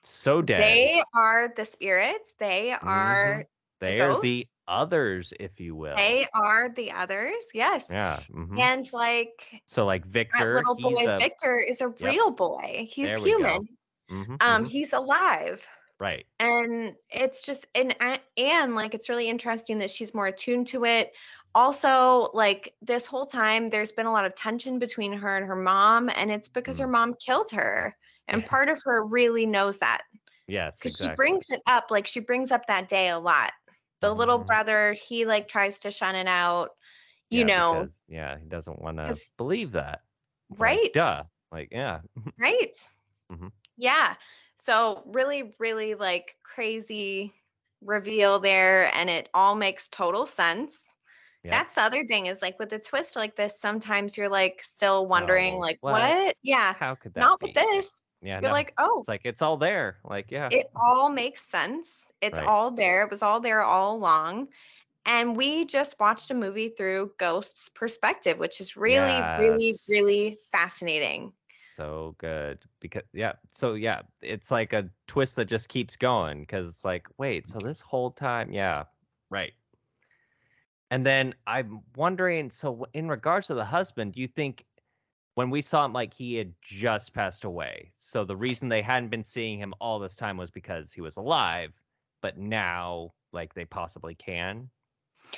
Speaker 1: so dead.
Speaker 2: They are the spirits. They
Speaker 1: Mm-hmm.
Speaker 2: are
Speaker 1: They
Speaker 2: the
Speaker 1: are the others, if you will.
Speaker 2: they are the others. Yes.
Speaker 1: Yeah. mhm.
Speaker 2: And like
Speaker 1: So like Victor,
Speaker 2: little boy
Speaker 1: a
Speaker 2: Victor is a real boy. He's
Speaker 1: There we go.
Speaker 2: human.
Speaker 1: mhm,
Speaker 2: Um,
Speaker 1: mhm,
Speaker 2: he's alive.
Speaker 1: right.
Speaker 2: and it's just and and like it's really interesting that she's more attuned to it also like this whole time there's been a lot of tension between her and her mom and it's because
Speaker 1: Mm.
Speaker 2: her mom killed her and part of her really knows that
Speaker 1: Yes,
Speaker 2: because
Speaker 1: exactly.
Speaker 2: she brings it up like she brings up that day a lot the little
Speaker 1: Mhm.
Speaker 2: brother he like tries to shun it out you
Speaker 1: Yeah,
Speaker 2: know
Speaker 1: because, yeah, he doesn't want to believe that. Like,
Speaker 2: right
Speaker 1: duh. Like, yeah. [laughs]
Speaker 2: right
Speaker 1: Mhm.
Speaker 2: yeah so really really like crazy reveal there and it all makes total sense
Speaker 1: Yeah.
Speaker 2: that's the other thing is like with a twist like this sometimes you're like still wondering
Speaker 1: Oh,
Speaker 2: like
Speaker 1: what?
Speaker 2: what, yeah
Speaker 1: How could that
Speaker 2: not
Speaker 1: be?
Speaker 2: with this
Speaker 1: Yeah,
Speaker 2: you're
Speaker 1: no.
Speaker 2: like oh
Speaker 1: it's like it's all there. Like, yeah.
Speaker 2: it all makes sense it's
Speaker 1: Right.
Speaker 2: all there it was all there all along and we just watched a movie through ghost's perspective which is really really really fascinating
Speaker 1: so good because yeah so yeah it's like a twist that just keeps going because it's like wait so this whole time yeah right and then i'm wondering so in regards to the husband do you think when we saw him like he had just passed away so the reason they hadn't been seeing him all this time was because he was alive but now like they possibly can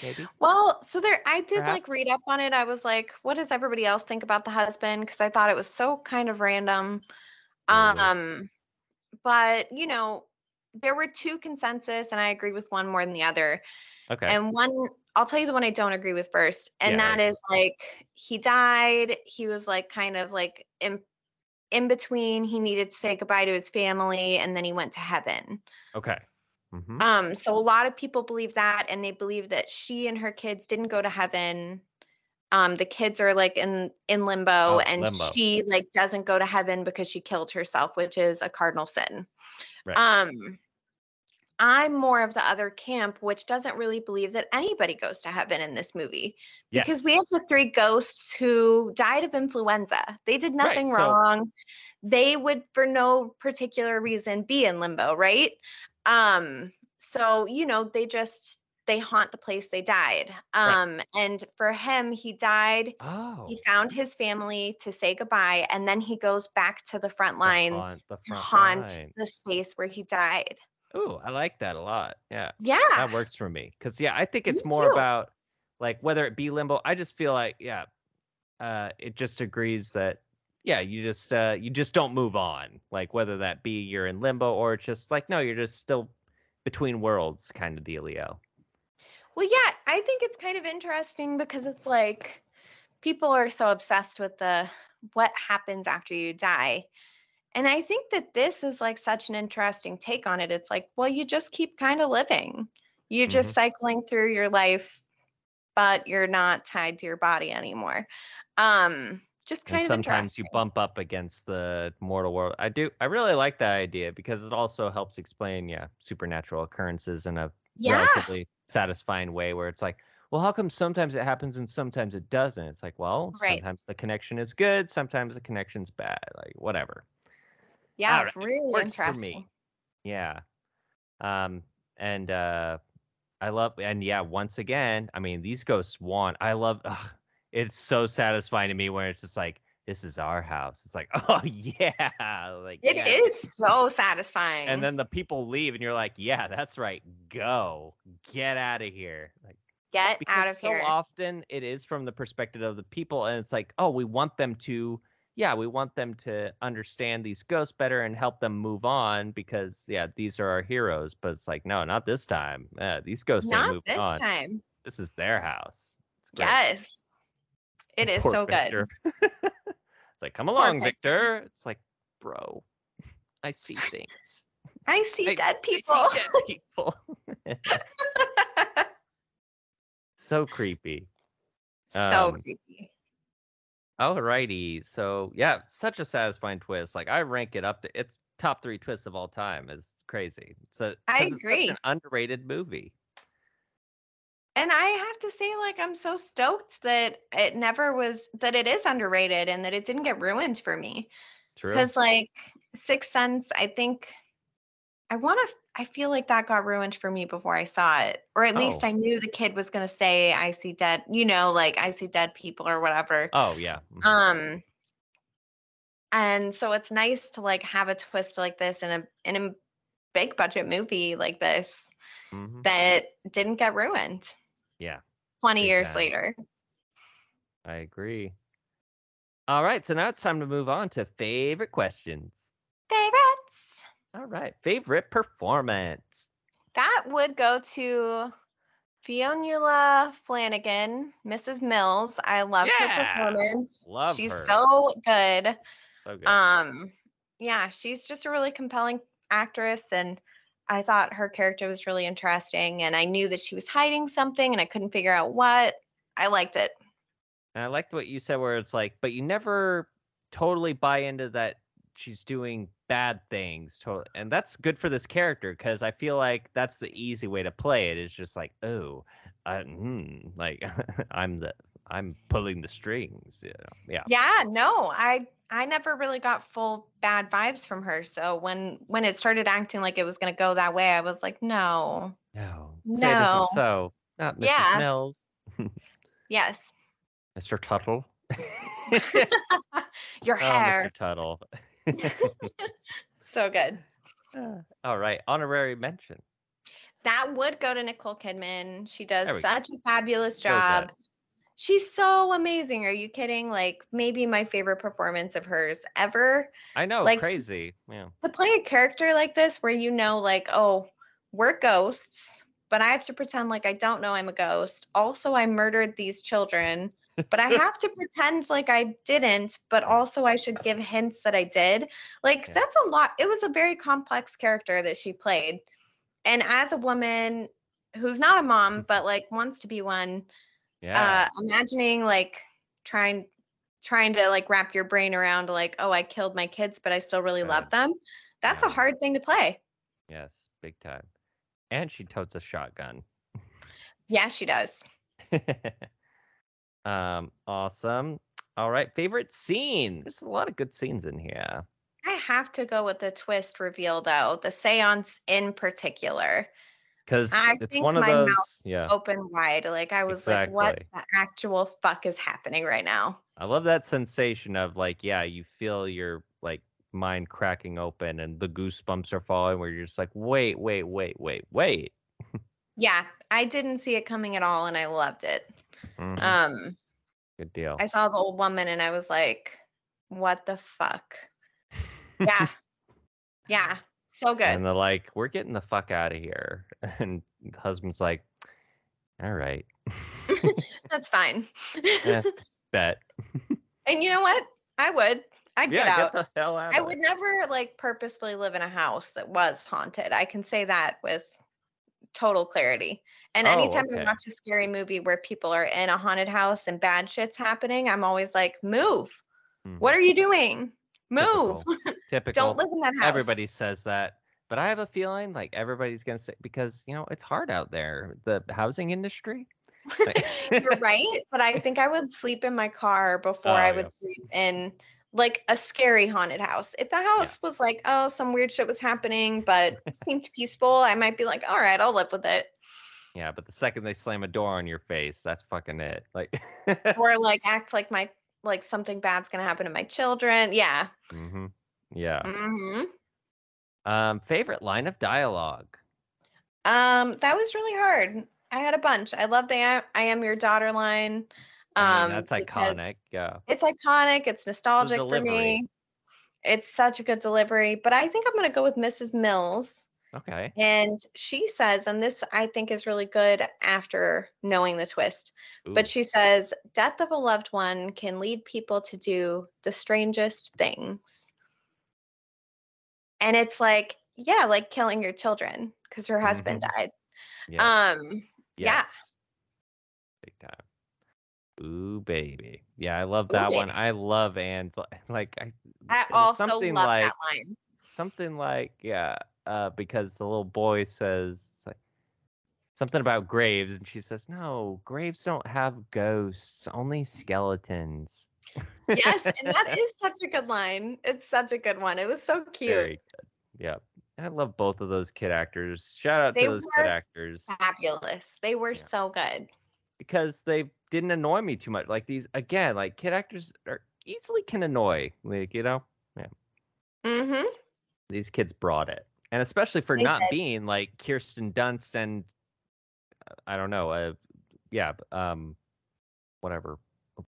Speaker 1: maybe.
Speaker 2: Well, so there, I did like read up on it. I was like, what does everybody else think about the husband? Because I thought it was so kind of random.
Speaker 1: Really?
Speaker 2: Um, but you know, there were two consensus, and I agree with one more than the other.
Speaker 1: Okay.
Speaker 2: And one, I'll tell you the one I don't agree with first, and
Speaker 1: Yeah,
Speaker 2: that is like he died. He was like kind of like in in between. He needed to say goodbye to his family, and then he went to heaven.
Speaker 1: okay. hmm
Speaker 2: Um, so a lot of people believe that, and they believe that she and her kids didn't go to heaven. Um, the kids are like in in limbo,
Speaker 1: Oh,
Speaker 2: and
Speaker 1: limbo.
Speaker 2: she like doesn't go to heaven because she killed herself, which is a cardinal sin.
Speaker 1: Right.
Speaker 2: Um, I'm more of the other camp, which doesn't really believe that anybody goes to heaven in this movie because we have the three ghosts who died of influenza. They did
Speaker 1: Right,
Speaker 2: nothing
Speaker 1: so-
Speaker 2: wrong. They would, for no particular reason, be in limbo, right? Um, so you know, they just they haunt the place they died. Um, and for him, he died.
Speaker 1: Oh.
Speaker 2: He found his family to say goodbye, and then he goes back to the front
Speaker 1: the
Speaker 2: lines
Speaker 1: haunt- the
Speaker 2: to haunt
Speaker 1: line.
Speaker 2: the space where he died.
Speaker 1: Ooh, I like that a lot. Yeah.
Speaker 2: Yeah.
Speaker 1: that works for me because yeah i think it's
Speaker 2: Me
Speaker 1: more
Speaker 2: too.
Speaker 1: about like whether it be limbo i just feel like yeah uh it just agrees that yeah you just uh you just don't move on like whether that be you're in limbo or it's just like no you're just still between worlds kind of dealio
Speaker 2: Well, yeah, I think it's kind of interesting because it's like people are so obsessed with the what happens after you die. And I think that this is like such an interesting take on it. It's like, well, you just keep kind of living. You're just cycling through your life, but you're not tied to your body anymore. Um, just kind
Speaker 1: and
Speaker 2: of
Speaker 1: sometimes you bump up against the mortal world i do i really like that idea because it also helps explain yeah supernatural occurrences in a
Speaker 2: Yeah.
Speaker 1: relatively satisfying way where it's like, well, how come sometimes it happens and sometimes it doesn't? It's like, well,
Speaker 2: Right.
Speaker 1: sometimes the connection is good, sometimes the connection's bad, like whatever.
Speaker 2: Yeah,
Speaker 1: Alright,
Speaker 2: really
Speaker 1: works for
Speaker 2: interesting.
Speaker 1: me. Yeah. Um, and uh, I love, and yeah, once again, I mean, these ghosts want. I love. ugh, it's so satisfying to me when it's just like, this is our house. It's like, [laughs] oh yeah, like
Speaker 2: It
Speaker 1: yeah.
Speaker 2: is so satisfying.
Speaker 1: And then the people leave, and you're like, yeah, that's right. Go, get out of here. Like
Speaker 2: get out of
Speaker 1: so
Speaker 2: here.
Speaker 1: So often it is from the perspective of the people and it's like oh we want them to yeah we want them to understand these ghosts better and help them move on because yeah these are our heroes but it's like no not this time uh, these ghosts ain't
Speaker 2: Not
Speaker 1: moving
Speaker 2: this
Speaker 1: on
Speaker 2: time.
Speaker 1: this is their house it's great.
Speaker 2: Yes. It is
Speaker 1: Poor
Speaker 2: so good. [laughs]
Speaker 1: It's like come along
Speaker 2: Victor.
Speaker 1: victor it's like bro i see [laughs] things
Speaker 2: I see
Speaker 1: I-
Speaker 2: dead
Speaker 1: I
Speaker 2: people.
Speaker 1: see dead people [laughs] so creepy
Speaker 2: so
Speaker 1: Um,
Speaker 2: creepy.
Speaker 1: Alrighty, so yeah, such a satisfying twist. Like I rank it up to its top three twists of all time. It's crazy. It's a,
Speaker 2: I
Speaker 1: 'cause it's such
Speaker 2: agree.
Speaker 1: an underrated movie.
Speaker 2: And I have to say, like, I'm so stoked that it never was that it is underrated and that it didn't get ruined for me.
Speaker 1: True.
Speaker 2: Because like Sixth Sense, I think I want to. I feel like that got ruined for me before I saw it, or at least
Speaker 1: Oh.
Speaker 2: I knew the kid was gonna say, "I see dead," you know, like I see dead people or whatever.
Speaker 1: Oh yeah. mhm.
Speaker 2: Um, and so it's nice to like have a twist like this in a in a big budget movie like this
Speaker 1: Mhm.
Speaker 2: that didn't get ruined
Speaker 1: Yeah,
Speaker 2: 20
Speaker 1: Big
Speaker 2: years later.
Speaker 1: I agree. All right, so now it's time to move on to favorite questions.
Speaker 2: Favorites.
Speaker 1: All right, favorite performance.
Speaker 2: That would go to Fionnula Flanagan, Mrs. Mills. I love her performance.
Speaker 1: love
Speaker 2: She's
Speaker 1: her.
Speaker 2: so good.
Speaker 1: So good.
Speaker 2: Um, yeah, she's just a really compelling actress, and I thought her character was really interesting. And I knew that she was hiding something, and I couldn't figure out what. I liked it.
Speaker 1: And I liked what you said, where it's like, but you never totally buy into that she's doing bad things. Totally, and that's good for this character because I feel like that's the easy way to play it. Is just like, oh, hmm, like [laughs] I'm the I'm pulling the strings. You know? Yeah.
Speaker 2: Yeah, no, I I never really got full bad vibes from her. So when when it started acting like it was gonna go that way, I was like, no.
Speaker 1: No. Say it isn't
Speaker 2: No.
Speaker 1: so. Not Mrs.
Speaker 2: Yeah.
Speaker 1: Mills. [laughs]
Speaker 2: Yes.
Speaker 1: Mr. Tuttle. [laughs]
Speaker 2: Your
Speaker 1: Oh,
Speaker 2: hair.
Speaker 1: Mr. Tuttle. [laughs]
Speaker 2: So good.
Speaker 1: Uh, all right. Honorary mention.
Speaker 2: that would go to Nicole Kidman. She does
Speaker 1: There we go.
Speaker 2: such a fabulous
Speaker 1: So good.
Speaker 2: job. She's so amazing. Are you kidding? Like maybe my favorite performance of hers ever.
Speaker 1: I know,
Speaker 2: Like, to-
Speaker 1: crazy. Yeah.
Speaker 2: To play a character like this where you know like, oh, we're ghosts, but I have to pretend like I don't know I'm a ghost. Also, I murdered these children, but I have [laughs] to pretend like I didn't, but also I should give hints that I did. Like
Speaker 1: Yeah.
Speaker 2: that's a lot. It was a very complex character that she played. And as a woman who's not a mom but like wants to be one,
Speaker 1: Yeah.
Speaker 2: uh imagining like trying trying to like wrap your brain around like, oh, I killed my kids but I still really
Speaker 1: Good.
Speaker 2: love them. That's a hard thing to play.
Speaker 1: yes, big time. And she totes a shotgun.
Speaker 2: Yeah, she does. [laughs]
Speaker 1: um, awesome. All right, favorite scene. There's a lot of good scenes in here.
Speaker 2: I have to go with the twist reveal though, the seance in particular.
Speaker 1: Because it's
Speaker 2: think
Speaker 1: one of
Speaker 2: my mouth
Speaker 1: those. Yeah.
Speaker 2: Open wide. Like I was like, what the actual fuck is happening right now?
Speaker 1: I love that sensation of like, yeah, you feel your like mind cracking open and the goosebumps are falling where you're just like, wait, wait, wait, wait, wait. [laughs]
Speaker 2: Yeah, I didn't see it coming at all and I loved it.
Speaker 1: Mhm,
Speaker 2: Um
Speaker 1: good deal.
Speaker 2: I saw the old woman and I was like, what the fuck? Yeah. [laughs] yeah. So good.
Speaker 1: And they're like, we're getting the fuck out of here. [laughs] And the husband's like, all right. [laughs]
Speaker 2: That's fine.
Speaker 1: Yeah. Bet.
Speaker 2: and you know what? I would. I'd
Speaker 1: yeah,
Speaker 2: get out.
Speaker 1: get the hell out
Speaker 2: I would
Speaker 1: there.
Speaker 2: never like purposefully live in a house that was haunted. I can say that with total clarity. And
Speaker 1: Oh,
Speaker 2: anytime
Speaker 1: okay.
Speaker 2: I watch a scary movie where people are in a haunted house and bad shit's happening, I'm always like, move. What
Speaker 1: Mhm.
Speaker 2: are you doing? Move.
Speaker 1: Typical. [laughs]
Speaker 2: Don't live in that house.
Speaker 1: Everybody says that. But I have a feeling like everybody's gonna say because you know it's hard out there. The housing industry. [laughs]
Speaker 2: You're right. But I think I would sleep in my car before
Speaker 1: Oh,
Speaker 2: I
Speaker 1: yeah.
Speaker 2: would sleep in like a scary haunted house. If the house was like, oh, some weird shit was happening, but seemed peaceful, I might be like, all right, I'll live with it.
Speaker 1: Yeah, but the second they slam a door on your face, that's fucking it. Like. [laughs]
Speaker 2: or like act like my like something bad's gonna happen to my children. Yeah.
Speaker 1: hmm Yeah.
Speaker 2: hmm
Speaker 1: Um, favorite line of dialogue.
Speaker 2: Um, that was really hard. I had a bunch. I love the I, I am your daughter line.
Speaker 1: I
Speaker 2: Um,
Speaker 1: mean, that's iconic. Yeah.
Speaker 2: It's iconic. It's nostalgic for me. It's such a good delivery. But I think I'm gonna go with Mrs. Mills.
Speaker 1: Okay.
Speaker 2: And she says, and this I think is really good after knowing the twist.
Speaker 1: Ooh,
Speaker 2: But she says, death of a loved one can lead people to do the strangest things. And it's like, yeah, like killing your children because her husband died.
Speaker 1: yes,
Speaker 2: Um, yeah.
Speaker 1: Big time. Ooh, baby. Yeah, I love
Speaker 2: Ooh,
Speaker 1: that one. I love Anne's. Like, I,
Speaker 2: I also
Speaker 1: something
Speaker 2: love
Speaker 1: like
Speaker 2: that line.
Speaker 1: Something like yeah, uh, because the little boy says it's like something about graves, and she says, "No, graves don't have ghosts, only skeletons."
Speaker 2: Yes, [laughs] and that is such a good line. It's such a good one. It was so cute.
Speaker 1: Very good. Yeah. I love both of those kid actors. Shout out
Speaker 2: They
Speaker 1: to those kid actors
Speaker 2: Fabulous. They were
Speaker 1: Yeah.
Speaker 2: so good.
Speaker 1: because they didn't annoy me too much. Like these again, like kid actors are easily can annoy. Like, you know, Yeah.
Speaker 2: Mm-hmm.
Speaker 1: These kids brought it. And especially for
Speaker 2: They
Speaker 1: not
Speaker 2: did.
Speaker 1: being like Kirsten Dunst and I don't know, uh yeah, um whatever.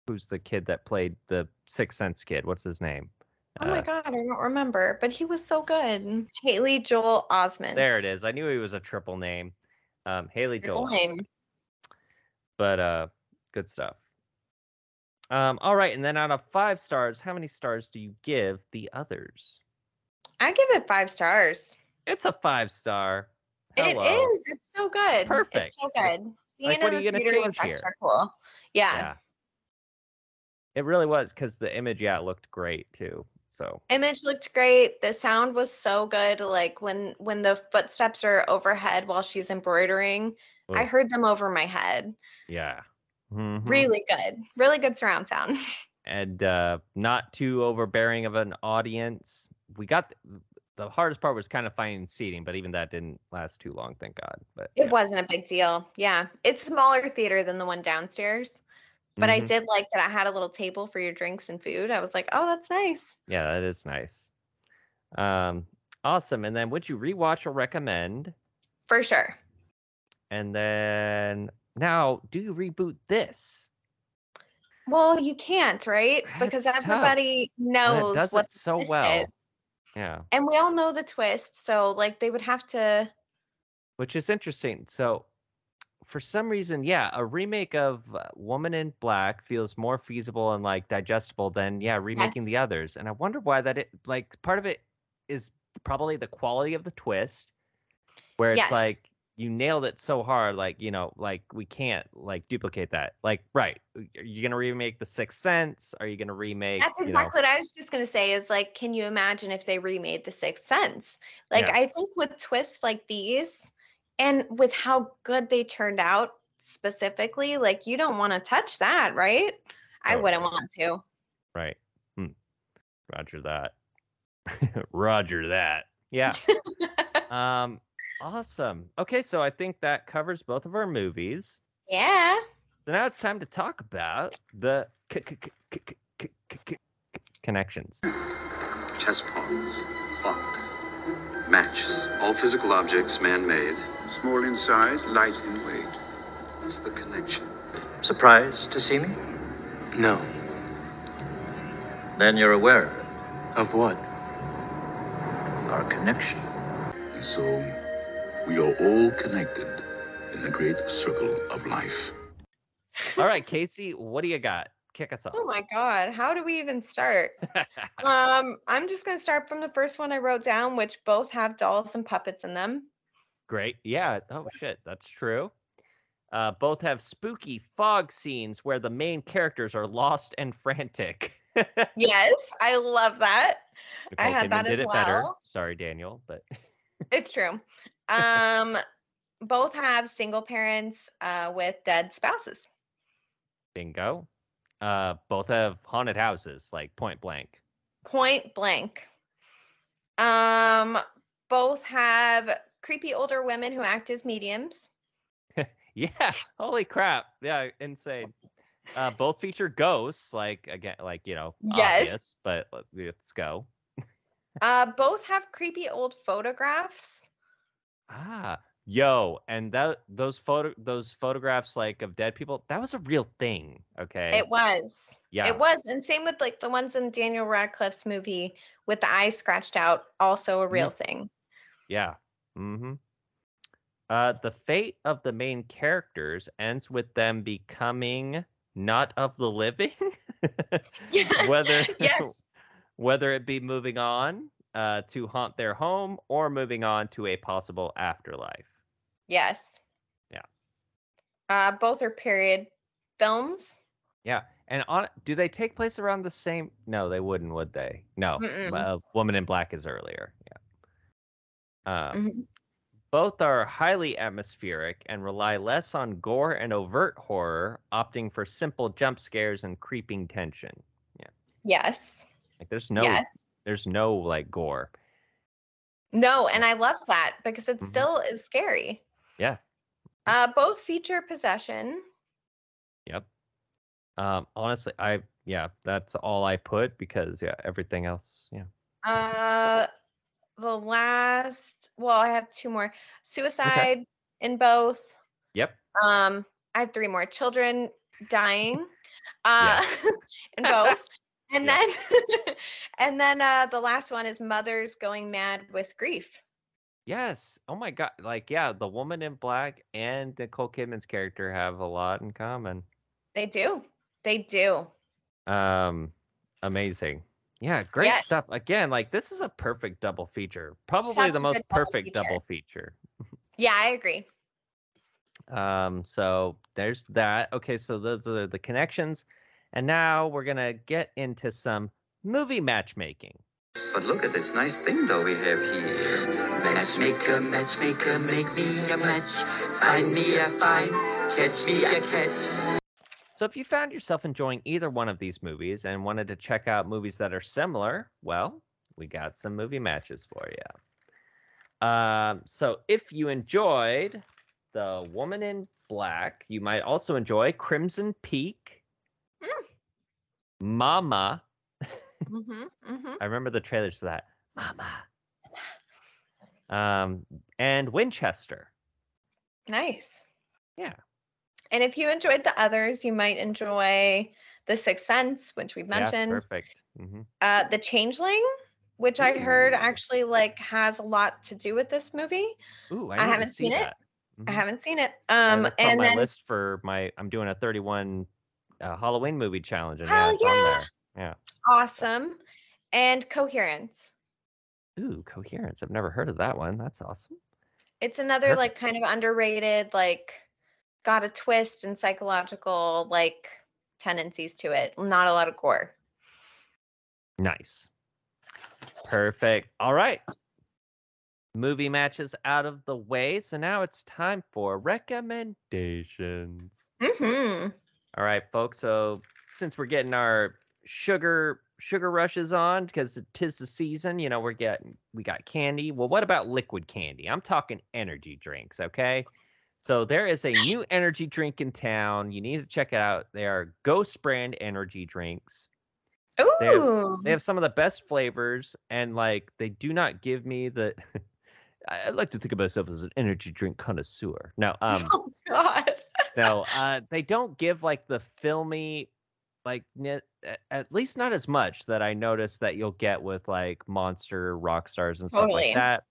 Speaker 1: Who's the kid that played the Sixth Sense kid? What's his name?
Speaker 2: Oh my
Speaker 1: Uh,
Speaker 2: god, I don't remember, but he was so good. Haley Joel Osment.
Speaker 1: There it is. I knew he was a triple name. Um Haley
Speaker 2: Triple
Speaker 1: Joel.
Speaker 2: name.
Speaker 1: but uh good stuff um all right and then out of five stars how many stars do you give the others
Speaker 2: I give it five stars.
Speaker 1: it's a five star
Speaker 2: It
Speaker 1: Hello.
Speaker 2: is. It's so good.
Speaker 1: Perfect.
Speaker 2: It's so good. Seeing
Speaker 1: Like,
Speaker 2: it
Speaker 1: what are you
Speaker 2: the
Speaker 1: gonna change here?
Speaker 2: extra cool. Yeah.
Speaker 1: yeah it really was because the image yeah looked great too so
Speaker 2: Image looked great. The sound was so good. Like when when the footsteps are overhead while she's embroidering, I heard them over my head.
Speaker 1: yeah Mhm.
Speaker 2: Really good. Really good surround sound. [laughs]
Speaker 1: and uh not too overbearing of an audience we got the, the hardest part was kind of finding seating but even that didn't last too long thank god but
Speaker 2: It
Speaker 1: yeah.
Speaker 2: wasn't a big deal. Yeah. It's smaller theater than the one downstairs. But I
Speaker 1: Mhm.
Speaker 2: did like that I had a little table for your drinks and food. I was like, oh, that's nice.
Speaker 1: Yeah, that is nice. Um, awesome. And then would you rewatch or recommend?
Speaker 2: For sure.
Speaker 1: and then now do you reboot this?
Speaker 2: Well, you can't, right? Because
Speaker 1: That's tough.
Speaker 2: everybody
Speaker 1: And
Speaker 2: knows
Speaker 1: it does
Speaker 2: what
Speaker 1: so well.
Speaker 2: is.
Speaker 1: Yeah.
Speaker 2: And we all know the twist, so like they would have to
Speaker 1: which is interesting. So, for some reason, yeah, a remake of uh, Woman in Black feels more feasible and like digestible than yeah remaking
Speaker 2: Yes.
Speaker 1: the others. And I wonder why that it like part of it is probably the quality of the twist, where it's
Speaker 2: Yes.
Speaker 1: like you nailed it so hard, like you know, like we can't like duplicate that. Like, right? Are you gonna remake The Sixth Sense? Are you gonna remake?
Speaker 2: That's
Speaker 1: you know-
Speaker 2: exactly what I was just gonna say is like, can you imagine if they remade The Sixth Sense? Like
Speaker 1: Yeah.
Speaker 2: I think with twists like these and with how good they turned out specifically, like you don't want to touch that, right? I wouldn't
Speaker 1: Totally.
Speaker 2: want to.
Speaker 1: Right. Hmm. Roger that. [laughs] Roger that. Yeah. [laughs] um. Awesome. Okay, so I think that covers both of our movies.
Speaker 2: yeah.
Speaker 1: So now it's time to talk about the c- c- c- c- c- c- c- connections.
Speaker 3: Chess pawns, clock, matches, all physical objects man-made.
Speaker 4: Small in size, light in weight.
Speaker 3: It's the connection.
Speaker 5: Surprised to see me?
Speaker 6: No.
Speaker 5: Then you're aware of it.
Speaker 6: Of what?
Speaker 5: Our connection.
Speaker 4: And so, we are all connected in the great circle of life.
Speaker 1: All right, Casey, what do you got? Kick us off.
Speaker 2: Oh my god, how do we even start? [laughs] um, I'm just gonna start from the first one I wrote down, which both have dolls and puppets in them.
Speaker 1: Great. Yeah. Oh shit, that's true. Uh, both have spooky fog scenes where the main characters are lost and frantic. [laughs]
Speaker 2: Yes, I love that. I
Speaker 1: Nicole
Speaker 2: had
Speaker 1: Kidman
Speaker 2: that
Speaker 1: did
Speaker 2: as
Speaker 1: it better.
Speaker 2: well.
Speaker 1: Sorry, Daniel, but [laughs]
Speaker 2: It's true. Um, both have single parents uh, with dead spouses.
Speaker 1: bingo. Uh, both have haunted houses, like point blank.
Speaker 2: Point blank. Um, both have creepy older women who act as mediums. [laughs]
Speaker 1: Yeah. Holy crap. Yeah. Insane. Uh, both feature ghosts, like again, like you know,
Speaker 2: Yes.
Speaker 1: obvious, but let- let's go.
Speaker 2: Uh, both have creepy old photographs.
Speaker 1: Ah, yo, and that those photo those photographs like of dead people, that was a real thing. Okay.
Speaker 2: It was.
Speaker 1: yeah.
Speaker 2: It was. And same with like the ones in Daniel Radcliffe's movie with the eyes scratched out, also a real thing.
Speaker 1: Yeah. Mm-hmm. Uh, the fate of the main characters ends with them becoming not of the living.
Speaker 2: Yeah. [laughs] [laughs]
Speaker 1: whether
Speaker 2: Yes.
Speaker 1: Whether it be moving on uh, to haunt their home or moving on to a possible afterlife.
Speaker 2: Yes.
Speaker 1: Yeah.
Speaker 2: Uh, both are period films.
Speaker 1: Yeah. And on do they take place around the same? No, they wouldn't, would they? No. Uh, Woman in Black is earlier. Yeah. Um,
Speaker 2: Mhm.
Speaker 1: Both are highly atmospheric and rely less on gore and overt horror, opting for simple jump scares and creeping tension. Yeah.
Speaker 2: Yes.
Speaker 1: Like there's no
Speaker 2: Yes.
Speaker 1: there's no like gore.
Speaker 2: No, and I love that because it
Speaker 1: Mhm.
Speaker 2: still is scary.
Speaker 1: Yeah.
Speaker 2: Uh, both feature possession.
Speaker 1: Yep. Um honestly, I yeah, that's all I put because yeah, everything else, yeah.
Speaker 2: Uh, the last, well, I have two more. Suicide in both.
Speaker 1: Yep.
Speaker 2: Um, I have three more. Children dying. [laughs] Uh, [laughs] in both. And
Speaker 1: Yeah.
Speaker 2: then, [laughs] and then uh, the last one is mothers going mad with grief.
Speaker 1: Yes. Oh my god. Like yeah, the woman in black and Nicole Kidman's character have a lot in common.
Speaker 2: They do. They do.
Speaker 1: Um amazing. Yeah, great
Speaker 2: Yes.
Speaker 1: stuff. Again, like this is a perfect double feature. Probably
Speaker 2: Such
Speaker 1: the most
Speaker 2: double
Speaker 1: perfect
Speaker 2: feature.
Speaker 1: double feature. [laughs]
Speaker 2: Yeah, I agree.
Speaker 1: Um so there's that. Okay, so those are the connections. And now we're going to get into some movie matchmaking.
Speaker 3: But look at this nice thing though we have here. Matchmaker, matchmaker, make me a match. Find me a find, catch me a catch.
Speaker 1: So if you found yourself enjoying either one of these movies and wanted to check out movies that are similar, well, we got some movie matches for you. Um, so if you enjoyed The Woman in Black, you might also enjoy Crimson Peak. Mama.
Speaker 2: Mm-hmm, mm-hmm.
Speaker 1: I remember the trailers for that. Mama. Um, and Winchester.
Speaker 2: Nice.
Speaker 1: Yeah.
Speaker 2: And if you enjoyed the others, you might enjoy The Sixth Sense, which we've
Speaker 1: Yeah,
Speaker 2: mentioned.
Speaker 1: perfect. hmm
Speaker 2: uh, The Changeling, which I heard actually like has a lot to do with this movie.
Speaker 1: Ooh, I,
Speaker 2: I haven't
Speaker 1: see
Speaker 2: seen it.
Speaker 1: that.
Speaker 2: I haven't seen it. Um,
Speaker 1: that's on
Speaker 2: and
Speaker 1: my
Speaker 2: then
Speaker 1: list for my. I'm doing a 31 uh, Halloween movie challenge, and yeah,
Speaker 2: Hell
Speaker 1: it's on there.
Speaker 2: awesome, and Coherence.
Speaker 1: Ooh, coherence. I've never heard of that one. That's awesome.
Speaker 2: It's another like kind of underrated, like got a twist and psychological like tendencies to it. Not a lot of gore.
Speaker 1: Nice. Perfect. All right. Movie matches out of the way. So now it's time for recommendations.
Speaker 2: Mm-hmm.
Speaker 1: All right, folks. So since we're getting our sugar sugar rushes on because it tis the season, you know, we're getting we got candy. Well, what about liquid candy? I'm talking energy drinks, okay? So there is a new energy drink in town. You need to check it out. They are Ghost brand energy drinks.
Speaker 2: Ooh.
Speaker 1: They have some of the best flavors, and like they do not give me the. [laughs] I I like to think of myself as an energy drink connoisseur. No, um, [laughs]
Speaker 2: oh God.
Speaker 1: No, uh, they don't give like the filmy, like at least not as much that I noticed that you'll get with like Monster, rock stars and stuff
Speaker 2: Totally.
Speaker 1: like that.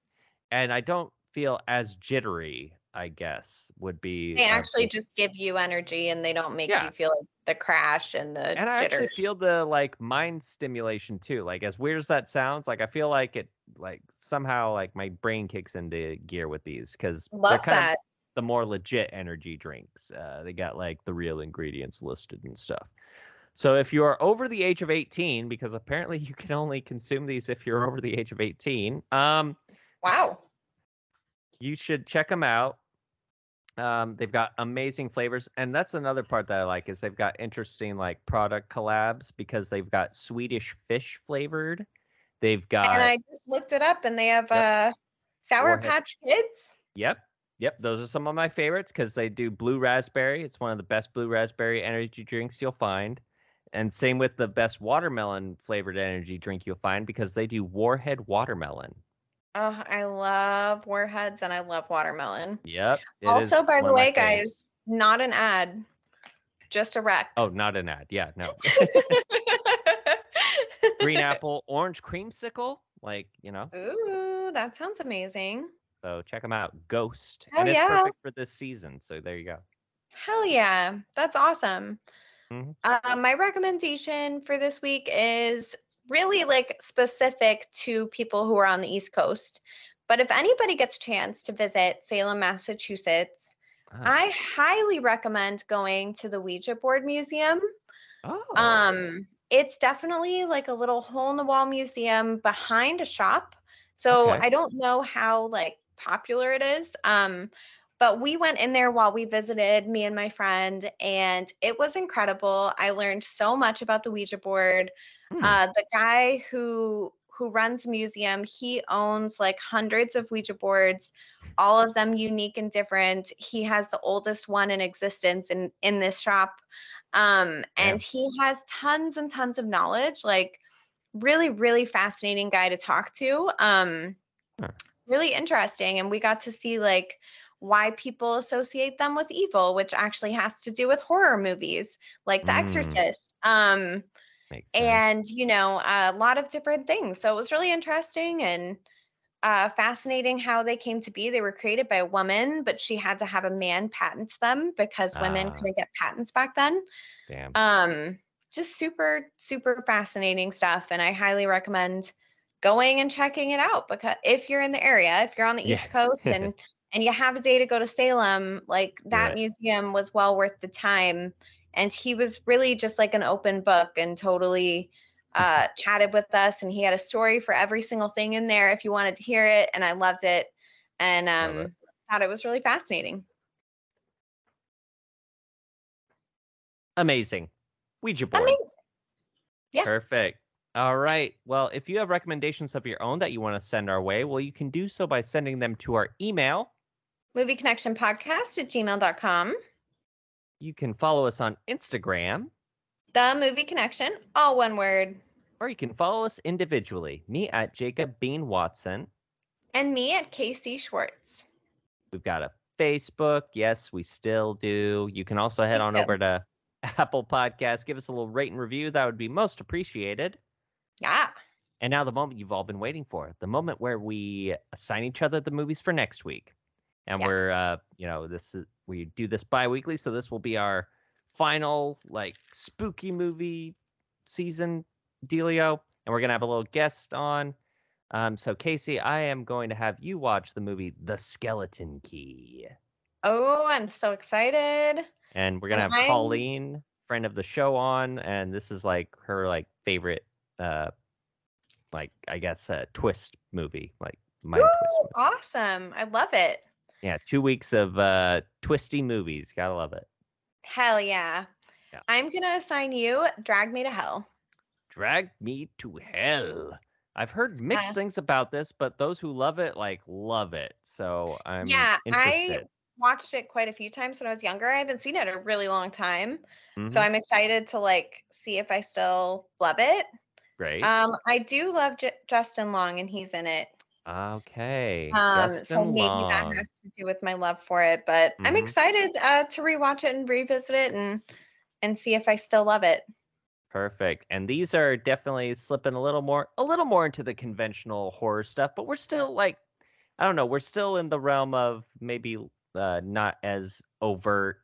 Speaker 1: And I don't feel as jittery. I guess would be.
Speaker 2: They
Speaker 1: uh,
Speaker 2: actually
Speaker 1: the-
Speaker 2: just give you energy and they don't make
Speaker 1: Yeah.
Speaker 2: you feel like the crash and the
Speaker 1: and I
Speaker 2: jitters.
Speaker 1: actually feel the like mind stimulation too. Like as weird as that sounds, like I feel like it like somehow like my brain kicks into gear with these because they're
Speaker 2: Love
Speaker 1: kind of
Speaker 2: that.
Speaker 1: The more legit energy drinks. Uh, they got like the real ingredients listed and stuff. So if you are over the age of 18, because apparently you can only consume these if you're over the age of 18, um,
Speaker 2: Wow.
Speaker 1: you should check them out. Um, they've got amazing flavors, and that's another part that I like is they've got interesting like product collabs because they've got Swedish fish flavored. They've got
Speaker 2: and I just looked it up and they have uh Sour
Speaker 1: Warhead.
Speaker 2: Patch Kids.
Speaker 1: Yep. Yep. Those are some of my favorites because they do blue raspberry. It's one of the best blue raspberry energy drinks you'll find. And same with the best watermelon flavored energy drink you'll find because they do Warhead watermelon.
Speaker 2: Oh, I love warheads and I love watermelon.
Speaker 1: Yep.
Speaker 2: also, by the way, guys, not an ad, just a rec.
Speaker 1: Oh, not an ad. Yeah, no. [laughs] Green apple, orange creamsicle. Like, you know,
Speaker 2: Ooh, that sounds amazing.
Speaker 1: So check them out. Ghost.
Speaker 2: Hell
Speaker 1: and it's
Speaker 2: yeah.
Speaker 1: perfect for this season. So there you go.
Speaker 2: Hell yeah, that's awesome.
Speaker 1: Mhm.
Speaker 2: Uh, my recommendation for this week is really like specific to people who are on the East Coast. But if anybody gets a chance to visit Salem, Massachusetts,
Speaker 1: Ah.
Speaker 2: I highly recommend going to the Ouija Board Museum.
Speaker 1: oh.
Speaker 2: Um, it's definitely like a little hole in the wall museum behind a shop. So
Speaker 1: Okay.
Speaker 2: I don't know how like popular it is. Um, but we went in there while we visited, me and my friend, and it was incredible. I learned so much about the Ouija board.
Speaker 1: Hmm.
Speaker 2: Uh, the guy who who runs the museum, he owns like hundreds of Ouija boards, all of them unique and different. He has the oldest one in existence in in this shop. Um,
Speaker 1: Yeah.
Speaker 2: and he has tons and tons of knowledge, like really, really fascinating guy to talk to. Um. Really interesting. And we got to see like why people associate them with evil, which actually has to do with horror movies like The
Speaker 1: Mm.
Speaker 2: Exorcist. Um, and you know a lot of different things so it was really interesting and uh, fascinating how they came to be they were created by a woman but she had to have a man patent them because women
Speaker 1: Ah.
Speaker 2: couldn't get patents back then
Speaker 1: Damn.
Speaker 2: um just super super fascinating stuff and i highly recommend going and checking it out because if you're in the area if you're on the
Speaker 1: Yeah.
Speaker 2: east coast and [laughs] and you have a day to go to salem like that
Speaker 1: Right.
Speaker 2: museum was well worth the time and he was really just like an open book and totally uh, [laughs] chatted with us and he had a story for every single thing in there if you wanted to hear it and i loved it and
Speaker 1: Love
Speaker 2: um
Speaker 1: it.
Speaker 2: thought it was really fascinating
Speaker 1: Amazing. Ouija board.
Speaker 2: amazing Yeah.
Speaker 1: Perfect. All right. Well, if you have recommendations of your own that you want to send our way, well, you can do so by sending them to our email.
Speaker 2: movie connection podcast at gmail.com
Speaker 1: You can follow us on Instagram,
Speaker 2: The Movie Connection, all one word.
Speaker 1: or you can follow us individually. Me at Jacob Bean Watson.
Speaker 2: And me at Casey Schwartz.
Speaker 1: We've got a Facebook. Yes, we still do. You can also head on over to [laughs] Apple Podcasts. Give us a little rate and review. That would be most appreciated.
Speaker 2: Yeah.
Speaker 1: And now the moment you've all been waiting for, the moment where we assign each other the movies for next week. And
Speaker 2: Yeah.
Speaker 1: we're uh, you know, this is we do this bi-weekly, so this will be our final like spooky movie season dealio. And we're gonna have a little guest on. Um, so Casey, I am going to have you watch the movie The Skeleton Key.
Speaker 2: Oh, I'm so excited.
Speaker 1: And we're gonna
Speaker 2: And
Speaker 1: have
Speaker 2: I'm-
Speaker 1: Colleen, friend of the show, on, and this is like her like favorite uh like I guess a twist movie, like mind twist. Movie.
Speaker 2: awesome. I love it.
Speaker 1: Yeah, two weeks of uh twisty movies. Gotta love it.
Speaker 2: Hell yeah.
Speaker 1: Yeah.
Speaker 2: I'm to assign you Drag Me to Hell.
Speaker 1: Drag Me to Hell. I've heard mixed
Speaker 2: Uh,
Speaker 1: things about this, but those who love it like love it. So I'm
Speaker 2: Yeah, I- Watched it quite a few times when I was younger. I haven't seen it in a really long time.
Speaker 1: Mhm,
Speaker 2: So I'm excited to like see if I still love it.
Speaker 1: Great.
Speaker 2: Um, I do love J- Justin Long and he's in it.
Speaker 1: okay.
Speaker 2: Um, so maybe
Speaker 1: Long.
Speaker 2: that has to do with my love for it. But I'm
Speaker 1: Mhm.
Speaker 2: excited uh, to rewatch it and revisit it and and see if I still love it.
Speaker 1: Perfect. And these are definitely slipping a little more a little more into the conventional horror stuff, but we're still like I don't know, we're still in the realm of maybe uh not as overt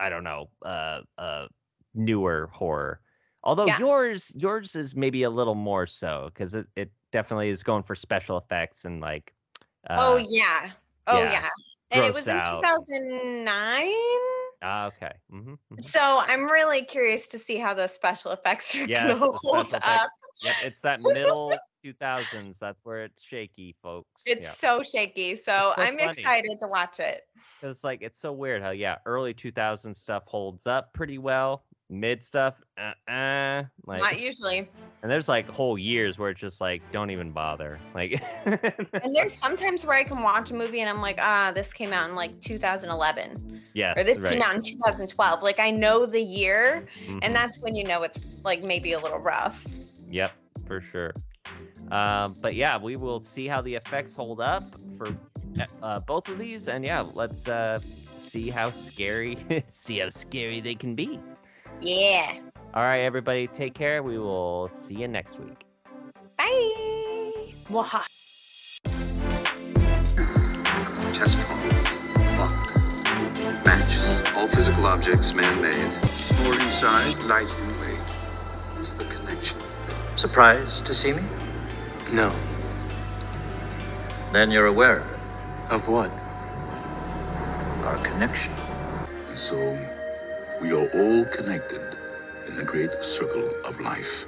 Speaker 1: I don't know, uh uh newer horror. Although
Speaker 2: Yeah.
Speaker 1: yours yours is maybe a little more so cuz it, it definitely is going for special effects and like uh,
Speaker 2: oh yeah. Oh
Speaker 1: yeah,
Speaker 2: yeah. And it was in 2009.
Speaker 1: ah, okay. hmm
Speaker 2: So I'm really curious to see how those special effects are
Speaker 1: Yes,
Speaker 2: gonna hold up.
Speaker 1: Yep, it's that middle [laughs] 2000s. That's where it's shaky, folks.
Speaker 2: It's
Speaker 1: Yeah.
Speaker 2: so shaky. So,
Speaker 1: so
Speaker 2: I'm
Speaker 1: funny.
Speaker 2: excited to watch it.
Speaker 1: It's like it's so weird how yeah, early 2000 stuff holds up pretty well. Mid stuff, uh, uh like,
Speaker 2: Not usually.
Speaker 1: and there's like whole years where it's just like don't even bother. Like, [laughs]
Speaker 2: And there's sometimes where I can watch a movie and I'm like, ah, this came out in like 2011
Speaker 1: yes,
Speaker 2: or this
Speaker 1: right.
Speaker 2: came out in 2012. Like I know the year,
Speaker 1: Mhm.
Speaker 2: and that's when you know it's like maybe a little rough.
Speaker 1: Yep, for sure. Um, but yeah, we will see how the effects hold up for uh, both of these, and yeah, let's uh, see how scary, [laughs] see how scary they can be.
Speaker 2: Yeah.
Speaker 1: All right, everybody, take care. We will see you next week.
Speaker 2: Bye. Waha.
Speaker 7: Chest phone. Locked. Match. All physical objects man-made. Small in size, light in weight. It's the connection.
Speaker 5: Surprised to see me?
Speaker 6: No.
Speaker 5: Then you're aware
Speaker 6: Of what?
Speaker 5: our connection.
Speaker 4: And so, we are all connected in the great circle of life.